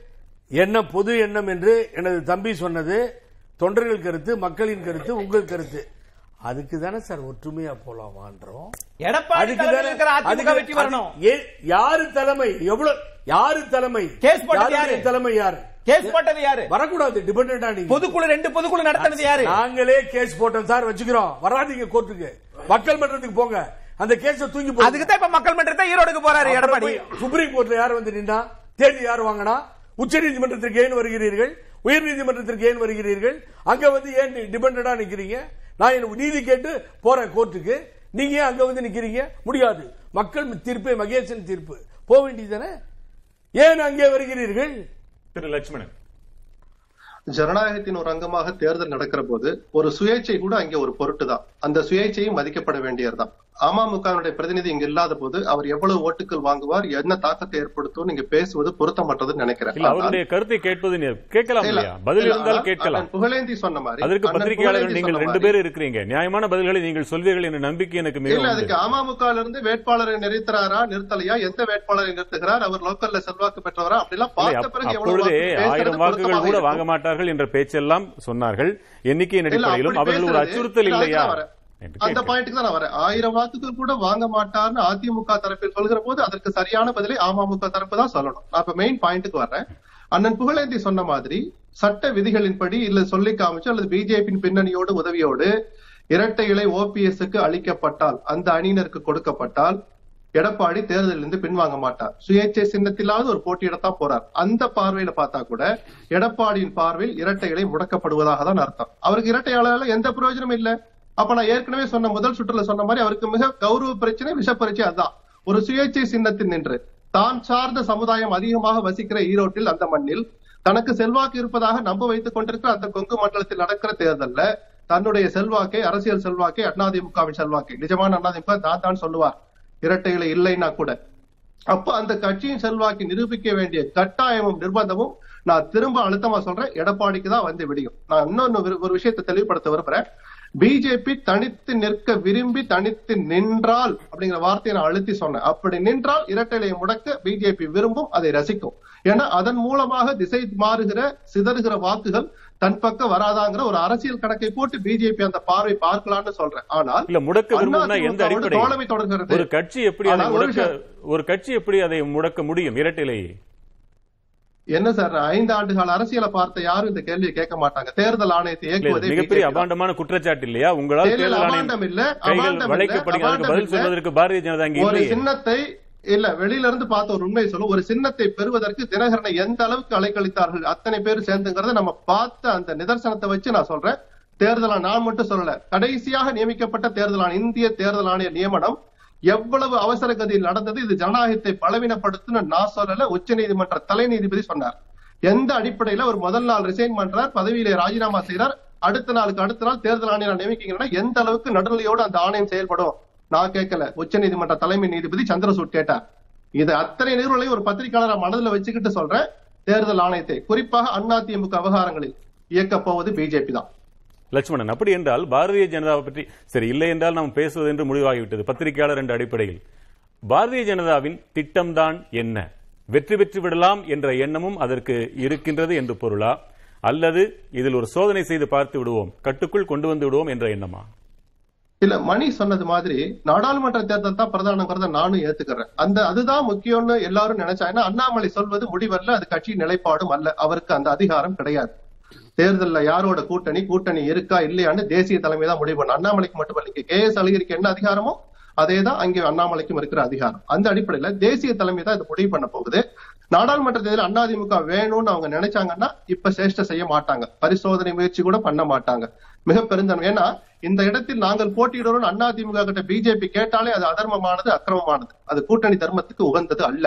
என்ன பொது எண்ணம் என்று எனது தம்பி சொன்னது தொண்டர்கள் கருத்து மக்களின் கருத்து உங்கள் கருத்து. அதுக்கு தானே சார் ஒற்றுமையா அது- ஏ- யாரு தலைமை? எவ்வளவு யாரு தலைமை? கேஸ் யாரு? தலைமை யாரு? கேஸ் போட்டது யாரு? வரக்கூடாது டிபெண்டா நீங்க. பொதுக்குழு ரெண்டு பொதுக்குழு நடத்தினது யாரு? நாங்களே கேஸ் போட்டோம் சார் வச்சுக்கிறோம். வராதீங்க கோர்ட்டுக்கு மக்கள் மன்றத்துக்கு போங்க. அந்த கேஸ தூக்கி போடுங்க. அதுக்கு தான் இப்ப மக்கள் மன்றத்தை ஈரோடுக்கு போறாரு எடப்பாடி. சுப்ரீம் கோர்ட்ல யார் வந்து நின்னா தேதி யார் வாங்கினா உச்ச நீதிமன்றத்திற்கு ஏன் வருகிறீர்கள்? உயர் நீதிமன்றத்திற்கு ஏன் வருகிறீர்கள்? அங்க வந்து ஏன் டிபெண்டடா நிக்கிறீங்க? நான் எனக்கு நீதி கேட்டு போறேன் கோர்ட்டுக்கு. நீங்க அங்க வந்து நிக்கிறீங்க? முடியாது. மக்கள் தீர்ப்பு மகேசன் தீர்ப்பு. போக வேண்டியதானே ஏன் அங்கே வருகிறீர்கள்? திரு லட்சுமணன். ஜனநாயகத்தின் ஒரு அங்கமாக தேர்தல் நடக்கிற போது ஒரு சுயேட்சை கூட அங்கே ஒரு பொருட்டு தான் அந்த சுயேட்சையும் மதிக்கப்பட வேண்டியதுதான். அமமுகவினுடைய பிரதிநிதி இங்க இல்லாத போது அவர் எவ்வளவு ஓட்டுகள் வாங்குவார் என்ன தாக்கத்தை ஏற்படுத்தும் நீங்க பேசுவது பொருத்தமற்றதுன்னு நினைக்கிறேன். அவருடைய கருத்தை கேட்பது கேட்கலாம் பதில் இருந்தால் கேட்கலாம். புகழேந்தி சொன்ன மாதிரி அதற்கு பத்திரிகையாளர்கள் நீங்கள் ரெண்டு மாதிரி- பேர் இருக்கிறீங்க. நியாயமான பதில்களை நீங்கள் சொல்வீர்கள் என்ற நம்பிக்கை எனக்கு இல்ல அதுக்கு உண்டு. அமமுகல இருந்து வேட்பாளரை நிறுத்துறாரா நிறுத்தலையா எந்த வேட்பாளரை நிறுத்துகிறார் அவர் லோக்கல்ல செல்வாக்கு பெற்றவரா அப்படிலாம் பார்த்த பிறகு அப்பொழுதே ஆயிரம் வாக்குகள் கூட. வாங்க மாட்டார்கள் என்ற பேச்செல்லாம் சொன்னார்கள். எண்ணிக்கையின் அடிப்படையிலும் அவர்கள் ஒரு அச்சுறுத்தல் இல்ல, இல்லையா? அந்த. பாயிண்ட்க்கு தான் நான் வரேன். ஆயிரம் வாக்குகள் கூட வாங்க மாட்டார்னு அதிமுக தரப்பில் சொல்கிற போது அதற்கு சரியான பதிலை அமமுக தரப்பு தான் சொல்லணும். நான் இப்ப மெயின் பாயிண்ட்டுக்கு வர்றேன். அண்ணன் புகழேந்தி சொன்ன மாதிரி சட்ட விதிகளின்படி இல்ல சொல்லி காமிச்சு அல்லது பிஜேபியின் பின்னணியோடு உதவியோடு இரட்டை இலை ஓபிஎஸ்க்கு அளிக்கப்பட்டால் அந்த அணியினருக்கு கொடுக்கப்பட்டால் எடப்பாடி தேர்தலில் இருந்து பின்வாங்க மாட்டார். சுயேட்சை சின்னத்திலாவது ஒரு போட்டியிடத்தான் போறார். அந்த பார்வையில பார்த்தா கூட எடப்பாடியின் பார்வையில் இரட்டை இலை முடக்கப்படுவதாக தான் அர்த்தம். அவருக்கு இரட்டையாளரால எந்த பிரயோஜனமும் இல்ல. அப்ப நான் ஏற்கனவே சொன்ன முதல் சுற்றுல சொன்ன மாதிரி அவருக்கு மிக கௌரவ பிரச்சனை விஷ பிரச்சனை அதுதான். ஒரு சுயேட்சை சின்னத்தில் நின்று தான் சார்ந்த சமுதாயம் அதிகமாக வசிக்கிற ஈரோட்டில் அந்த மண்ணில் தனக்கு செல்வாக்கு இருப்பதாக நம்ப வைத்துக் கொண்டிருக்கிற அந்த கொங்கு மண்டலத்தில் நடக்கிற தேர்தல்ல தன்னுடைய செல்வாக்கை அரசியல் செல்வாக்கை அதிமுகவின் செல்வாக்கை. நிஜமான அதிமுக தான் தான் சொல்லுவார். இரட்டைகளை இல்லைன்னா கூட. அப்ப அந்த கட்சியின் செல்வாக்கை நிரூபிக்க வேண்டிய கட்டாயமும் நிர்பந்தமும் நான் திரும்ப அழுத்தமா சொல்றேன். எடப்பாடிக்கு தான் வந்து விடியும். நான் இன்னொன்னு ஒரு- ஒரு விஷயத்தை தெளிவுபடுத்த விரும்புறேன். பிஜேபி தனித்து நிற்க விரும்பி தனித்து நின்றால் அப்படிங்கிற வார்த்தையை நான் அழுத்தி சொன்னேன். அப்படி நின்றால் இரட்டைலையை முடக்க பிஜேபி விரும்பும் அதை ரசிக்கும். ஏன்னா அதன் மூலமாக திசை மாறுகிற சிதறுகிற வாக்குகள் தன் பக்கம் வராதாங்கிற ஒரு அரசியல் கணக்கை போட்டு பிஜேபி அந்த பார்வை பார்க்கலாம்னு சொல்றேன். ஆனால் இல்ல முடக்க விரும்பும்னா எந்த அதிமுகவோடு அடிப்படையில்? தோழமை தொடர்கிறது. ஒரு கட்சி எப்படி அதை முடக்க ஒரு கட்சி எப்படி அதை முடக்க முடியும் இரட்டிலை என்ன சார் ஐந்து ஆண்டுகால அரசியலை பார்த்த யாரும் இந்த கேள்வியை கேட்க மாட்டாங்க. தேர்தல் ஆணையத்தை இயக்குவதே மிகப்பெரிய. அபாண்டமான குற்றச்சாட்டு இல்லையா? உங்களால் தேர்தல் ஆணையம் இல்ல, பதில். சொல்வதற்கு பாரதிய ஜனதா ஒரு சின்னத்தை இல்ல வெளியில இருந்து பார்த்த ஒரு உண்மையை சொல்லும் ஒரு சின்னத்தை பெறுவதற்கு தினகரனை எந்த அளவுக்கு அலைக்கழித்தார்கள் அத்தனை பேர் சேர்ந்துங்கிறத நம்ம பார்த்த அந்த நிதர்சனத்தை வச்சு நான் சொல்றேன். தேர்தல் நான் மட்டும் சொல்லல. கடைசியாக நியமிக்கப்பட்ட தேர்தல் ஆணையம் இந்திய தேர்தல் ஆணைய நியமனம் எவ்வளவு அவசர கதியில் நடந்தது? இது ஜனநாயகத்தை பலவீனப்படுத்துன்னு நான் சொல்லல உச்ச நீதிமன்ற தலை நீதிபதி சொன்னார். எந்த அடிப்படையில ஒரு முதல் நாள் ரிசைன் பண்றார் பதவியில ராஜினாமா செய்றார் அடுத்த நாளுக்கு அடுத்த நாள் தேர்தல் ஆணையம் நியமிக்கிறீங்கன்னா எந்த அளவுக்கு நடுநிலையோடு அந்த ஆணையம் செயல்படும்? நான் கேட்கல. உச்ச நீதிமன்ற தலைமை நீதிபதி சந்திரசூட் கேட்டார். இது அத்தனை நிகழ்வுகளையும் ஒரு பத்திரிகையாளரை மனதில் வச்சுக்கிட்டு சொல்றேன். தேர்தல் ஆணையத்தை குறிப்பாக அதிமுக விவகாரங்களில் இயக்கப் போவது பிஜேபி தான். லட்சுமணன் அப்படி என்றால் பாரதிய ஜனதாவை பற்றி சரி இல்லை என்றால் நாம் பேசுவது என்று முடிவாகிவிட்டது. பத்திரிகையாளர் என்ற அடிப்படையில். பாரதிய ஜனதாவின் திட்டம்தான் என்ன? வெற்றி பெற்று விடலாம் என்ற எண்ணமும் அதற்கு இருக்கின்றது என்று பொருளா? அல்லது இதில் ஒரு சோதனை செய்து பார்த்து விடுவோம் கட்டுக்குள் கொண்டு வந்து விடுவோம் என்ற எண்ணமா? இல்ல மணி சொன்னது மாதிரி நாடாளுமன்ற தேர்தல் தான் பிரதானங்கிறத நானும் ஏத்துக்கிறேன். அந்த அதுதான் முக்கியம்னு எல்லாரும் நினைச்சாங்கன்னா அண்ணாமலை சொல்வது முடிவல்ல அது கட்சி நிலைப்பாடும் அல்ல. அவருக்கு அந்த அதிகாரம் கிடையாது. தேர்தலில் யாரோட கூட்டணி கூட்டணி இருக்கா இல்லையான்னு தேசிய தலைமை தான் முடிவு பண்ணும் அண்ணாமலைக்கு மட்டுமல்ல இங்க கே எஸ் அழகிரிக்கு என்ன அதிகாரமோ அதே தான் அங்கே அண்ணாமலைக்கும் இருக்கிற அதிகாரம். அந்த அடிப்படையில தேசிய தலைமை தான் இதை முடிவு பண்ண போகுது. நாடாளுமன்ற தேர்தல் அதிமுக வேணும்னு அவங்க நினைச்சாங்கன்னா இப்ப சேஷ்ட செய்ய மாட்டாங்க. பரிசோதனை முயற்சி கூட பண்ண மாட்டாங்க. மிக பெருந்தன்மை. ஏன்னா இந்த இடத்தில் நாங்கள் போட்டியிடுறோம் அதிமுக கிட்ட பிஜேபி கேட்டாலே அது அதர்மமானது அக்கிரமமானது. அது கூட்டணி தர்மத்துக்கு உகந்தது அல்ல.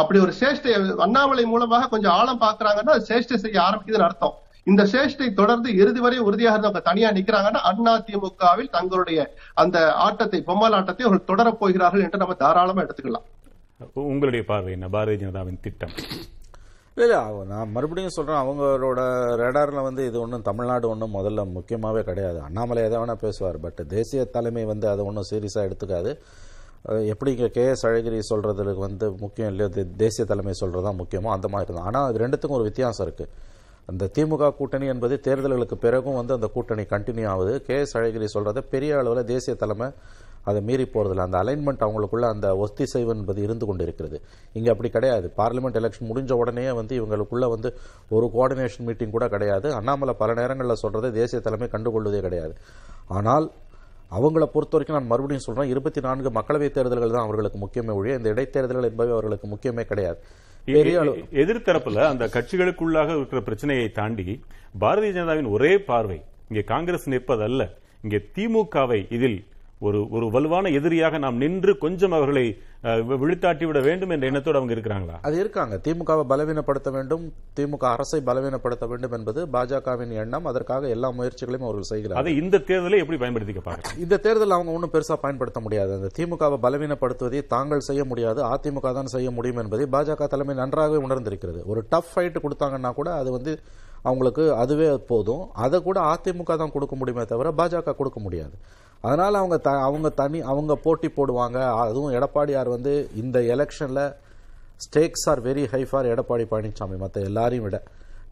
அப்படி ஒரு சேஷ்டை அண்ணாமலை மூலமாக கொஞ்சம் ஆழம் பாக்குறாங்கன்னா சேஷ்டை செய்ய ஆரம்பிக்குதுன்னு அர்த்தம். இந்த சேஷ்டை தொடர்ந்து இறுதி வரை உறுதியாக இருந்தவங்க தனியா நிக்கிறாங்கன்னா அண்ணா திமுகவில் தங்களுடைய அந்த ஆட்டத்தை பொம்மல் ஆட்டத்தை அவர்கள் தொடரப் போகிறார்கள் என்று நம்ம தாராளமா எடுத்துக்கலாம். உங்களுடைய பார்வை என்ன? பாரதிய ஜனதாவின் திட்டம். இல்லை நான் மறுபடியும் சொல்றேன் அவங்களோட ரேடார்ல வந்து இது ஒன்றும் தமிழ்நாடு ஒன்றும் முதல்ல முக்கியமாவே கிடையாது. அண்ணாமலை எதை வேணா பேசுவார் பட் தேசிய தலைமை வந்து அதை ஒன்றும் சீரியஸாக எடுத்துக்காது. எப்படி கே எஸ் அழகிரி சொல்கிறதுல வந்து முக்கியம் இல்லையோ தேசிய தலைமை சொல்கிறது தான் முக்கியமோ அந்த மாதிரி தான். ஆனால் அது ரெண்டுத்துக்கும் ஒரு வித்தியாசம் இருக்குது அந்த திமுக கூட்டணி என்பது தேர்தல்களுக்கு பிறகும் வந்து அந்த கூட்டணி கண்டினியூ ஆகுது. கே எஸ் அழகிரி சொல்கிறத பெரிய அளவில் தேசிய தலைமை அதை மீறி போறதில்ல. அந்த அலைன்மெண்ட் அவங்களுக்குள்ள அந்த ஒத்திசைவு என்பது இருந்து கொண்டு இருக்கிறது இங்கே அப்படி கிடையாது. பார்லிமெண்ட் எலெக்ஷன் முடிஞ்ச உடனே வந்து இவங்களுக்குள்ள வந்து ஒரு கோஆர்டினேஷன் மீட்டிங் கூட கிடையாது. அண்ணாமலை பல நேரங்களில் சொல்கிறது தேசிய தலைமை கண்டுகொள்வதே கிடையாது. ஆனால் அவங்கள பொறுத்த வரைக்கும் நான் மறுபடியும் சொல்றேன் இருபத்தி நான்கு மக்களவைத் தேர்தல்கள் தான் அவர்களுக்கு முக்கியமே ஒழிய இந்த இடைத்தேர்தல்கள் என்பவை அவர்களுக்கு முக்கியமே கிடையாது. பெரிய அளவு எதிர்த்தரப்புல அந்த கட்சிகளுக்குள்ளாக இருக்கிற பிரச்சனையை தாண்டி பாரதிய ஜனதாவின் ஒரே பார்வை இங்கே காங்கிரஸ் நிற்பதல்ல இங்கே திமுகவை இதில் ஒரு ஒரு வலுவான எதிரியாக நாம் நின்று கொஞ்சம் அவர்களை விழுத்தாட்டி விட வேண்டும் என்ற எண்ணத்தோடு அவங்க இருக்கிறாங்களா? அது இருக்காங்க. திமுகவை பலவீனப்படுத்த வேண்டும். திமுக அரசை பலவீனப்படுத்த வேண்டும் என்பது பாஜகவின் எண்ணம். அதற்காக எல்லா முயற்சிகளையும் அவர்கள் செய்கிறார்கள். அதை இந்த தேர்தலை எப்படி பயன்படுத்திக்க பாருங்க. இந்த தேர்தல் அவங்க ஒன்றும் பெருசா பயன்படுத்த முடியாது. அந்த திமுகவை பலவீனப்படுத்துவதை தாங்கள் செய்ய முடியாது. அதிமுக தான் செய்ய முடியும் என்பதை பாஜக தலைமை நன்றாகவே உணர்ந்திருக்கிறது. ஒரு டஃப் ஃபைட் கொடுத்தாங்கன்னா கூட அது வந்து அவங்களுக்கு அதுவே போதும். அதை கூட அதிமுக தான் கொடுக்க முடியுமே தவிர பாஜக கொடுக்க முடியாது. அதனால் அவங்க த- அவங்க தனி அவங்க போட்டி போடுவாங்க. அதுவும் எடப்பாடியார் வந்து இந்த எலெக்ஷனில் stakes are very high for Edappadi Palaniswami மற்ற எல்லாரையும் விட.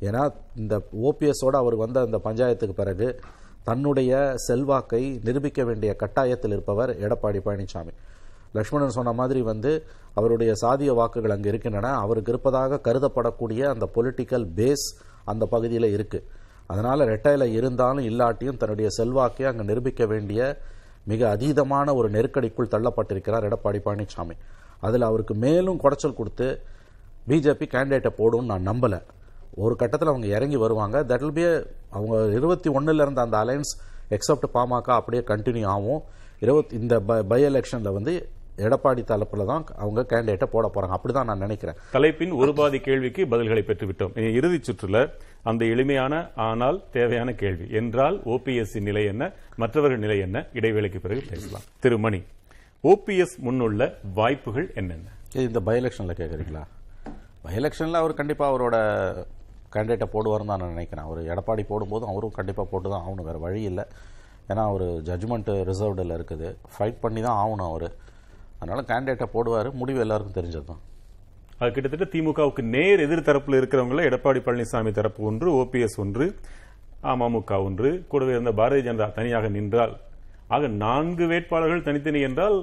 ஏன்னா இந்த ஓபிஎஸோடு அவர் வந்த அந்த பஞ்சாயத்துக்கு பிறகு தன்னுடைய செல்வாக்கை நிரூபிக்க வேண்டிய கட்டாயத்தில் இருப்பவர் எடப்பாடி பழனிசாமி. லக்ஷ்மணன் சொன்ன மாதிரி வந்து அவருடைய சாதிய வாக்குகள் அங்கே இருக்கின்றன. அவருக்கு இருப்பதாக கருதப்படக்கூடிய அந்த பொலிட்டிக்கல் பேஸ் அந்த பகுதியில் இருக்குது அதனால் ரெட்டையில் இருந்தாலும் இல்லாட்டியும் தன்னுடைய செல்வாக்கை அங்கே நிரூபிக்க வேண்டிய மிக அதீதமான ஒரு நெருக்கடிக்குள் தள்ளப்பட்டிருக்கிறார் எடப்பாடி பழனிசாமி அதில் அவருக்கு மேலும் குடைச்சல் கொடுத்து பிஜேபி கேண்டிடேட்டை போடும்னு நான் நம்பலை. ஒரு கட்டத்தில் அவங்க இறங்கி வருவாங்க. தட் வில் பி அவங்க இருபத்தி ஒண்ணுல இருந்த அந்த அலைன்ஸ் எக்ஸப்ட் பாமக அப்படியே கண்டினியூ ஆகும். இருபத்தி இந்த பை எலெக்ஷனில் வந்து எடப்பாடி தரப்புல தான் அவங்க கேண்டிடேட்டை போட போறாங்க. அப்படிதான் நான் நினைக்கிறேன். தலைப்பின் ஒரு பாதி கேள்விக்கு பதில்களை பெற்றுவிட்டோம். இனி இறுதிச் சுற்றுல அந்த எளிமையான ஆனால் தேவையான கேள்வி. என்றால் ஓபிஎஸ் நிலை என்ன? மற்றவர்கள் நிலை என்ன? இடைவேளைக்கு பிறகு பேசலாம். திரு மணி ஓபிஎஸ் முன்னுள்ள வாய்ப்புகள் என்னென்ன? இந்த பை எலெக்ஷன்ல கேட்குறீங்களா பை எலெக்ஷன்ல அவர் கண்டிப்பா அவரோட கேண்டிடேட்டை போடுவார்னு தான் நான் நினைக்கிறேன். அவர் எடப்பாடி போடும்போதும் அவரும் கண்டிப்பா போட்டு தான் ஆகணும். வேற வழி இல்லை. ஏன்னா அவர் ஜட்ஜ்மெண்ட் ரிசர்வ்டில் இருக்குது. ஃபைட் பண்ணி தான் ஆகணும் அவர். அதனால கேண்டிடேட்டை போடுவார். முடிவு எல்லாருக்கும் தெரிஞ்சது தான் அது கிட்டத்தட்ட திமுகவுக்கு நேர் எதிர்த்தரப்புல இருக்கிறவங்கள எடப்பாடி பழனிசாமி தரப்பு ஒன்று ஓபிஎஸ் ஒன்று அமமுக ஒன்று கூடவே இருந்த பாரதிய ஜனதா தனியாக நின்றால் ஆக நான்கு வேட்பாளர்கள் தனித்தனி என்றால்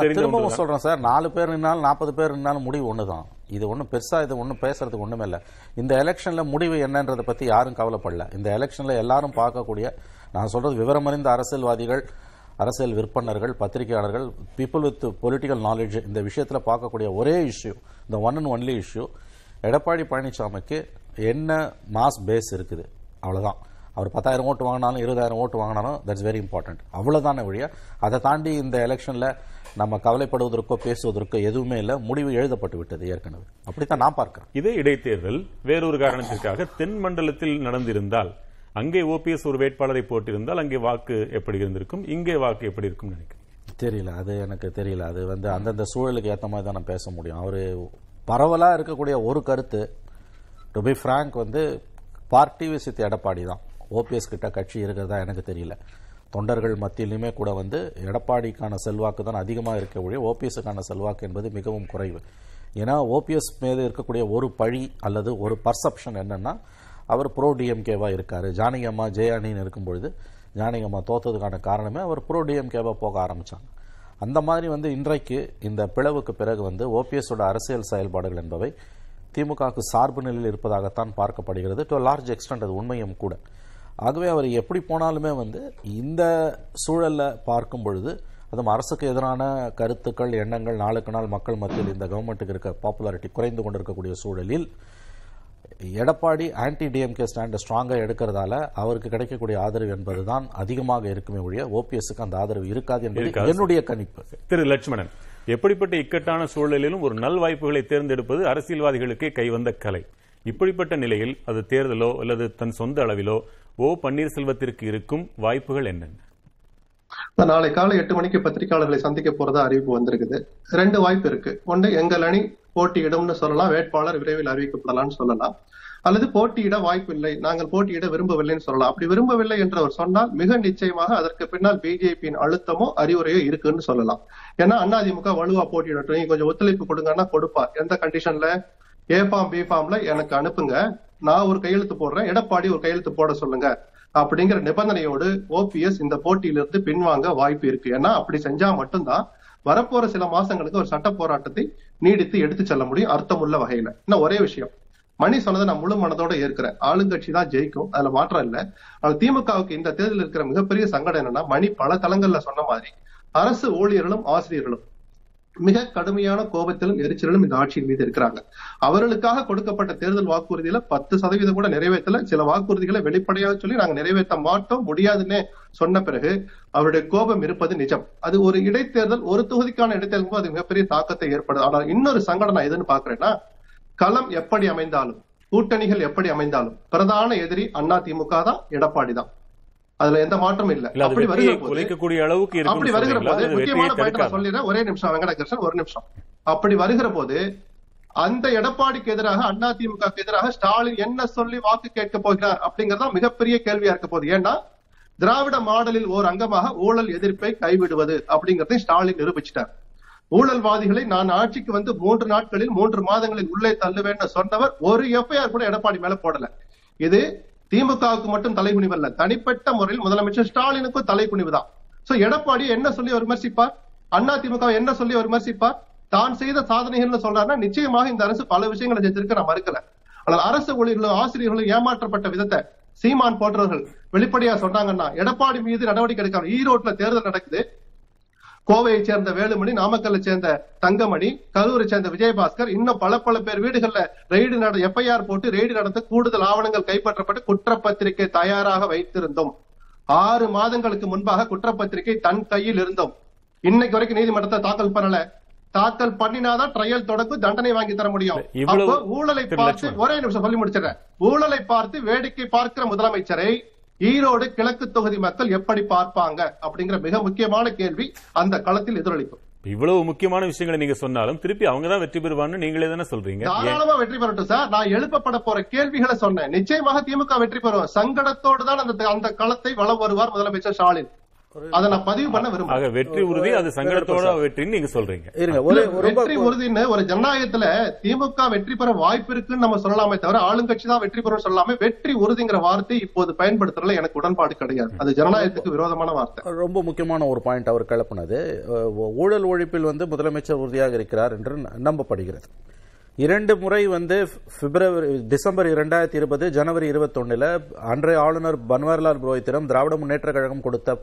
திரும்பவும். சொல்றேன் சார். நாலு பேர் நின்னாலும் நாற்பது பேர் நின்னாலும் முடிவு ஒன்று தான் இது ஒன்றும் பெருசா இது ஒன்றும் பேசுறதுக்கு ஒண்ணுமே இல்லை. இந்த எலெக்ஷன்ல முடிவு என்னன்றதை பத்தி யாரும் கவலைப்படல. இந்த எலெக்ஷன்ல எல்லாரும் பார்க்கக்கூடிய நான் சொல்றது விவரமறிந்த அரசியல்வாதிகள் அரசியல் விற்பனர்கள் பத்திரிகையாளர்கள் பீப்புள் வித் பொலிட்டிக்கல் நாலேஜ் இந்த விஷயத்தில் பார்க்கக்கூடிய ஒரே இஷ்யூ இந்த one and only issue Edappadi பழனிசாமிக்கு என்ன மாஸ் பேஸ் இருக்குது? அவ்வளோதான் அவர் பத்தாயிரம் ஓட்டு வாங்கினாலும் இருபதாயிரம் ஓட்டு வாங்கினாலும் தட்ஸ் வெரி இம்பார்ட்டன்ட் அவ்வளோதான வழியா அதை தாண்டி இந்த எலெக்ஷனில் நம்ம கவலைப்படுவதற்கோ பேசுவதற்கோ எதுவுமே இல்லை. முடிவு எழுதப்பட்டு விட்டது ஏற்கனவே. அப்படித்தான் நான் பார்க்கிறேன். இதே இடைத்தேர்தல் வேறொரு காரணத்திற்காக தென் மண்டலத்தில் நடந்திருந்தால் அங்கே ஓபிஎஸ் ஒரு வேட்பாளரை போட்டிருந்தால் அங்கே வாக்கு எப்படி இருந்திருக்கும்? இங்கே வாக்கு எப்படி இருக்கும் நினைக்கிறேன் தெரியல அது எனக்கு தெரியல. அது வந்து அந்தந்த சூழலுக்கு ஏற்ற மாதிரி தான் நான் பேச முடியும். அவர் பரவலாக இருக்கக்கூடிய ஒரு கருத்து டு பி ஃப்ராங்க் வந்து பார்ட்டி விசித் எடப்பாடி தான். ஓபிஎஸ் கிட்ட கட்சி இருக்கிறதா எனக்கு தெரியல. தொண்டர்கள் மத்தியிலுமே கூட வந்து எடப்பாடிக்கான செல்வாக்கு தான் அதிகமாக இருக்க ஒழிய ஓபிஎஸ்க்கான செல்வாக்கு என்பது மிகவும் குறைவு. ஏன்னா ஓபிஎஸ் மீது இருக்கக்கூடிய ஒரு பழி அல்லது ஒரு பர்செப்ஷன் என்னன்னா அவர் ப்ரோ டிஎம்கேவாக இருக்கார். ஜானகி அம்மா ஜெயானின்னு இருக்கும்பொழுது பொழுது ஜானகி அம்மா தோத்ததுக்கான காரணமே அவர் ப்ரோ டிஎம்கேவாக போக ஆரம்பித்தாங்க அந்த மாதிரி வந்து இன்றைக்கு இந்த பிளவுக்கு பிறகு வந்து ஓபிஎஸோட அரசியல் செயல்பாடுகள் என்பவை திமுகவுக்கு சார்பு நிலையில் இருப்பதாகத்தான் பார்க்கப்படுகிறது. டு லார்ஜ் எக்ஸ்டென்ட் அது உண்மையும் கூட. ஆகவே அவர் எப்படி போனாலுமே வந்து இந்த சூழல்ல பார்க்கும் பொழுது அதுவும் அரசுக்கு எதிரான கருத்துக்கள் எண்ணங்கள் நாளுக்கு நாள் மக்கள் மத்தியில் இந்த கவர்மெண்ட்டுக்கு இருக்க பாப்புலாரிட்டி குறைந்து கொண்டிருக்கக்கூடிய சூழலில் எடப்பாடி ஆன்டி டிஎம்கே ஸ்டாண்டை ஸ்ட்ராங்காக எடுக்கிறதால அவருக்கு கிடைக்கக்கூடிய ஆதரவு என்பதுதான் அதிகமாக இருக்குமே ஒழிய ஓபிஎஸ்க்கு அந்த ஆதரவு இருக்காது என்பது. என்னுடைய கணிப்பு. திரு லட்சுமணன் எப்படிப்பட்ட இக்கட்டான சூழலிலும் ஒரு நல் வாய்ப்புகளை தேர்ந்தெடுப்பது அரசியல்வாதிகளுக்கே கைவந்த கலை. இப்படிப்பட்ட நிலையில் அது தேர்தலோ அல்லது தன் சொந்த அளவிலோ ஓ பன்னீர்செல்வத்திற்கு இருக்கும் வாய்ப்புகள் என்னென்ன? நாளை காலை எட்டு மணிக்கு பத்திரிகையாளர்களை சந்திக்க போறதா அறிவிப்பு வந்திருக்குது. ரெண்டு வாய்ப்பு இருக்கு. ஒன்று எங்கள் அணி போட்டியிடும்னு சொல்லலாம் வேட்பாளர் விரைவில் அறிவிக்கப்படலாம்னு சொல்லலாம். அல்லது போட்டியிட வாய்ப்பு இல்லை நாங்கள் போட்டியிட விரும்பவில்லைன்னு சொல்லலாம். அப்படி விரும்பவில்லை என்று அவர் சொன்னால் மிக நிச்சயமாக அதற்கு பின்னால் பிஜேபியின் அழுத்தமோ அறிவுரையோ இருக்குன்னு சொல்லலாம். ஏன்னா அதிமுக வலுவா போட்டியிடட்டும். நீங்க கொஞ்சம் ஒத்துழைப்பு கொடுங்கன்னா கொடுப்பார் எந்த கண்டிஷன்ல ஏ ஃபார்ம் பி ஃபார்ம்ல எனக்கு அனுப்புங்க. நான் ஒரு கையெழுத்து போடுறேன். எடப்பாடி ஒரு கையெழுத்து போட சொல்லுங்க. அப்படிங்கிற நிபந்தனையோடு ஓபிஎஸ் இந்த போட்டியிலிருந்து பின்வாங்க வாய்ப்பு இருக்கு. ஏன்னா அப்படி செஞ்சா மட்டும்தான் வரப்போற சில மாசங்களுக்கு ஒரு சட்ட போராட்டத்தை நீடித்து எடுத்து செல்ல முடியும். அர்த்தமுள்ள வகையில. இன்னும் ஒரே விஷயம். மணி சொன்னதை நான் முழு மனதோட ஏற்கிறேன். ஆளுங்கட்சி தான் ஜெயிக்கும். அதுல மாற்றம் இல்ல. ஆனால் திமுகவுக்கு இந்த தேர்தலில் இருக்கிற மிகப்பெரிய சங்கடம் என்னன்னா மணி பல தளங்கள்ல சொன்ன மாதிரி அரசு ஊழியர்களும் ஆசிரியர்களும் மிக கடுமையான கோபத்திலும் எரிச்சலும் இந்த ஆட்சியின் மீது இருக்கிறாங்க. அவர்களுக்காக கொடுக்கப்பட்ட தேர்தல் வாக்குறுதியில பத்து சதவீதம் கூட நிறைவேற்றல. சில வாக்குறுதிகளை வெளிப்படையாக சொல்லி நாங்க நிறைவேற்ற மாட்டோம் முடியாதுன்னு சொன்ன பிறகு அவருடைய கோபம் இருப்பது நிஜம். அது ஒரு இடைத்தேர்தல் ஒரு தொகுதிக்கான இடைத்தேர்தலுக்கும் அது மிகப்பெரிய தாக்கத்தை ஏற்படுது. ஆனால் இன்னொரு சங்கடம் நான் எதுன்னு பாக்குறேன்னா களம் எப்படி அமைந்தாலும் கூட்டணிகள் எப்படி அமைந்தாலும் பிரதான எதிரி அண்ணா திமுக தான் எடப்பாடி தான். அதுல எந்த மாற்றமும் இல்ல. அப்படி வருகிற அளவுக்கு அப்படி வருகிற போது முக்கியமான பாயிண்ட் நான் சொல்லிடுறேன். ஒரே நிமிஷம் வெங்கடகிருஷ்ணன் ஒரு நிமிஷம். அப்படி வருகிற போது அந்த எடப்பாடிக்கு எதிராக அதிமுக எதிராக ஸ்டாலின் என்ன சொல்லி வாக்கு கேட்க போகிறார் அப்படிங்கறதா மிகப்பெரிய கேள்வியா இருக்க போகுது. ஏன்னா திராவிட மாடலில் ஓர் அங்கமாக ஊழல் எதிர்ப்பை கைவிடுவது அப்படிங்கறதை ஸ்டாலின் நிரூபிச்சிட்டார். ஊழல்வாதிகளை நான் ஆட்சிக்கு வந்து மூன்று நாட்களில் மூன்று மாதங்களில் உள்ளே தள்ளுவேன்னு சொன்னவர் ஒரு எஃப்ஐஆர் கூட எடப்பாடி மேல போடல. இது திமுகவுக்கு மட்டும் தலைகுனிவல்ல தனிப்பட்ட முறையில் முதலமைச்சர் ஸ்டாலினுக்கும் தலைகுனிவு தான். சோ எடப்பாடி என்ன சொல்லி அவர் விமர்சிப்பார்? அண்ணா திமுக என்ன சொல்லி அவர் விமர்சிப்பார்? தான் செய்த சாதனைகள்னு சொல்றாருன்னா நிச்சயமாக இந்த அரசு பல விஷயங்களை செஞ்சிருக்க நான் மறுக்கல. ஆனால் அரசு ஊழியர்களும் ஆசிரியர்களும் ஏமாற்றப்பட்ட விதத்தை சீமான் போன்றவர்கள் வெளிப்படையா சொன்னாங்கன்னா எடப்பாடி மீது நடவடிக்கை எடுக்காம ஈரோட்ல தேர்தல் நடக்குது. கோவையை சேர்ந்த வேலுமணி நாமக்கல்லை சேர்ந்த தங்கமணி கரூரை சேர்ந்த விஜயபாஸ்கர் இன்னும் பல பல பேர் வீடுகள்ல ரெய்டு நட எஃப்ஐஆர் போட்டு ரெய்டு நடத்த கூடுதல் ஆவணங்கள் கைப்பற்றப்பட்டு குற்றப்பத்திரிகை தயாராக வைத்திருந்தோம். ஆறு மாதங்களுக்கு முன்பாக குற்றப்பத்திரிகை தன் கையில் இருந்தோம். இன்னைக்கு வரைக்கும் நீதிமன்றத்தை தாக்கல் பண்ணல. தாக்கல் பண்ணினாதான் ட்ரையல் தொடங்கும் தண்டனை வாங்கி தர முடியும். அப்போ ஊழலை பார்த்து. ஒரே நிமிஷம் சொல்லி முடிச்சிடுறேன். ஊழலை பார்த்து வேடிக்கை பார்க்கிற முதலமைச்சரை ஈரோடு கிழக்கு தொகுதி மக்கள் எப்படி பார்ப்பாங்க அப்படிங்கிற மிக முக்கியமான கேள்வி அந்த களத்தில் எதிரொலிக்கும் இவ்வளவு முக்கியமான விஷயங்களை நீங்க சொன்னாலும் திருப்பி அவங்க தான் வெற்றி பெறுவான்னு நீங்களே தானே சொல்றீங்க? தாராளமா வெற்றி பெறட்டும் சார். நான் எழுப்பப்பட போற கேள்விகளை சொன்னேன். நிச்சயமாக திமுக வெற்றி பெறும். சங்கடத்தோடு தான் அந்த அந்த களத்தை வளம் வருவார் முதலமைச்சர் ஸ்டாலின். அதை நான் பதிவு பண்ண விரும்புறேன் வெற்றி உறுதி அது சங்கடத்தோட வெற்றின்னு நீங்க சொல்றீங்க. வெற்றி உறுதின்னு ஒரு ஜனநாயகத்துல திமுக வெற்றி பெற வாய்ப்பு இருக்குன்னு நம்ம சொல்லலாமே தவிர ஆளுங்கட்சி தான் வெற்றி பெறும் சொல்லாம வெற்றி உறுதிங்கிற வார்த்தை இப்போது பயன்படுத்துறதுல எனக்கு உடன்பாடு கிடையாது. அது ஜனநாயகத்துக்கு விரோதமான வார்த்தை. ரொம்ப முக்கியமான ஒரு பாயிண்ட் அவர் கிளப்பினது. ஊழல் ஒழிப்பில் வந்து முதலமைச்சர் உறுதியாக இருக்கிறார் என்று நம்பப்படுகிறது. இரண்டு முறை வந்து பிப்ரவரி டிசம்பர் இரண்டாயிரத்தி இருபது ஜனவரி இருபத்தொன்னுல அன்றைய ஆளுநர் பன்வாரிலால் புரோஹித்திடம் திராவிட முன்னேற்ற கழகம் கொடுத்த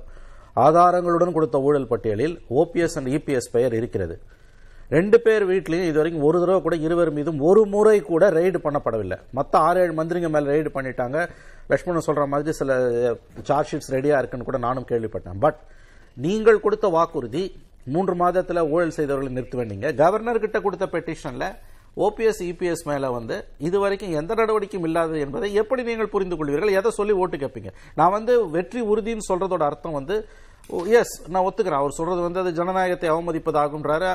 ஆதாரங்களுடன் கொடுத்த ஊழல் பட்டியலில் ஓபிஎஸ் அண்ட் இபிஎஸ் பெயர் இருக்கிறது. ரெண்டு பேர் வீட்லயும் இதுவரைக்கும் ஒரு தடவை கூட இருவர் மீதும் ஒரு முறை கூட ரெய்டு பண்ணப்படவில்லை. மற்ற ஆறு ஏழு மந்திரிங்க மேலே ரெய்டு பண்ணிட்டாங்க. லட்சுமணன் சொல்கிற மாதிரி சில சார்ஜ் ஷீட்ஸ் ரெடியாக இருக்குன்னு கூட நானும் கேள்விப்பட்டேன். பட் நீங்கள் கொடுத்த வாக்குறுதி மூன்று மாதத்தில் ஊழல் செய்தவர்களை நிறுத்த வேண்டிங்க கவர்னர் கிட்ட கொடுத்த பெட்டிஷனில் ஓபிஎஸ் இபிஎஸ் மேலே வந்து இதுவரைக்கும் எந்த நடவடிக்கையும் இல்லாதது என்பதை எப்படி நீங்கள் புரிந்து கொள்வீர்கள் எதை சொல்லி ஓட்டு கேட்பீங்க? நான் வந்து வெற்றி உறுதின்னு சொல்றதோட அர்த்தம் வந்து எஸ் நான் ஒத்துக்கிறேன். அவர் சொல்றது வந்து அது ஜனநாயகத்தை அவமதிப்பதாகுன்றாரு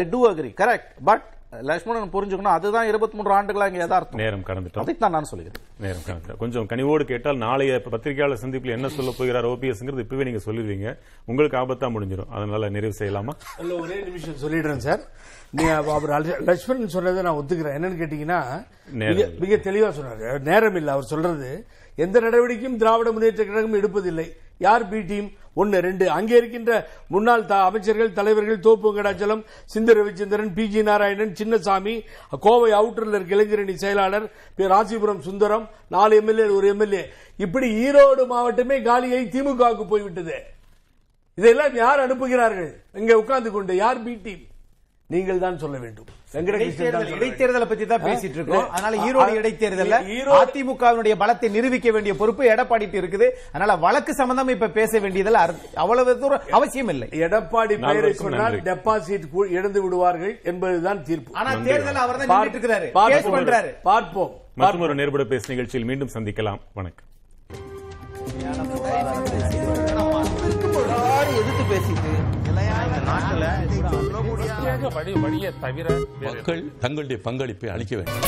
I do agree correct but Lakshmanan புரிஞ்சுக்கணும் அதுதான் இருபத்தி மூன்று ஆண்டுகளா இங்க யதார்த்தம். நேரம் கடந்துட்டோம். அதைத்தான் நான் சொல்லுகிறேன். நேரம் கணக்கு கொஞ்சம் கனிவோடு கேட்டால் நாளைய பத்திரிகையாளர் சந்திப்பில் என்ன சொல்ல போகிறார் ஓபிஎஸ்ங்கிறது இப்பவே நீங்க சொல்லிடுவீங்க. உங்களுக்கு ஆபத்தா முடிஞ்சிடும். அதனால நிறைவு செய்யலாமா? இல்ல ஒரே நிமிஷம் சொல்லிடுறேன் சார். நீ அவர் லட்சுமணன் சொன்னதை நான் ஒத்துக்கிறேன். என்னன்னு கேட்டீங்கன்னா மிக தெளிவா சொன்னாரு. நேரம் இல்ல அவர் சொல்றது எந்த நடவடிக்கையும் திராவிட முன்னேற்ற கழகம் எடுப்பதில்லை. யார் பி டீம்? ஒன்னு ரெண்டு. அங்கே இருக்கின்ற முன்னாள் த- அமைச்சர்கள் தலைவர்கள் தோப்பு வெங்கடாச்சலம் சிந்து ரவிச்சந்திரன் பி ஜி நாராயணன் சின்னசாமி கோவை அவுட்டரில் இருக்க இளைஞரணி செயலாளர் ராசிபுரம் சுந்தரம் நாலு எம்எல்ஏ ஒரு எம்எல்ஏ. இப்படி ஈரோடு மாவட்டமே காலியை திமுகவுக்கு போய்விட்டது. இதெல்லாம் யார் அனுப்புகிறார்கள்? இங்கே உட்கார்ந்து கொண்டு யார் பி டீம்? நீங்கள் தான் சொல்ல வேண்டும். இடைத்தேர்தல். இடைத்தேர்தலை பத்தி தான்? பேசிட்டு இருக்கோம் அதனால ஈரோடு ஈரோடு- அதிமுகவினுடைய பலத்தை நிரூபிக்க வேண்டிய பொறுப்பு எடப்பாடிட்டு இருக்குது. அதனால வழக்கு சம்பந்தமா இப்ப பேச வேண்டியதுல அவ்வளவு தூரம் அவசியம் இல்லை. எடப்பாடி பெயரை சொன்னால். டெபாசிட் இழந்து விடுவார்கள் என்பதுதான் தீர்ப்பு. ஆனா தேர்தல் அவர் தான் இருக்கிறாரு பண்றாரு. பார்ப்போம். மற்றும் ஒரு நேர்பட பேசு நிகழ்ச்சியில் மீண்டும் சந்திக்கலாம். வணக்கம். எதிர்த்து பேசிட்டு வழி வழியை தவிர மக்கள் தங்களுடைய பங்களிப்பை அளிக்க வேண்டும்.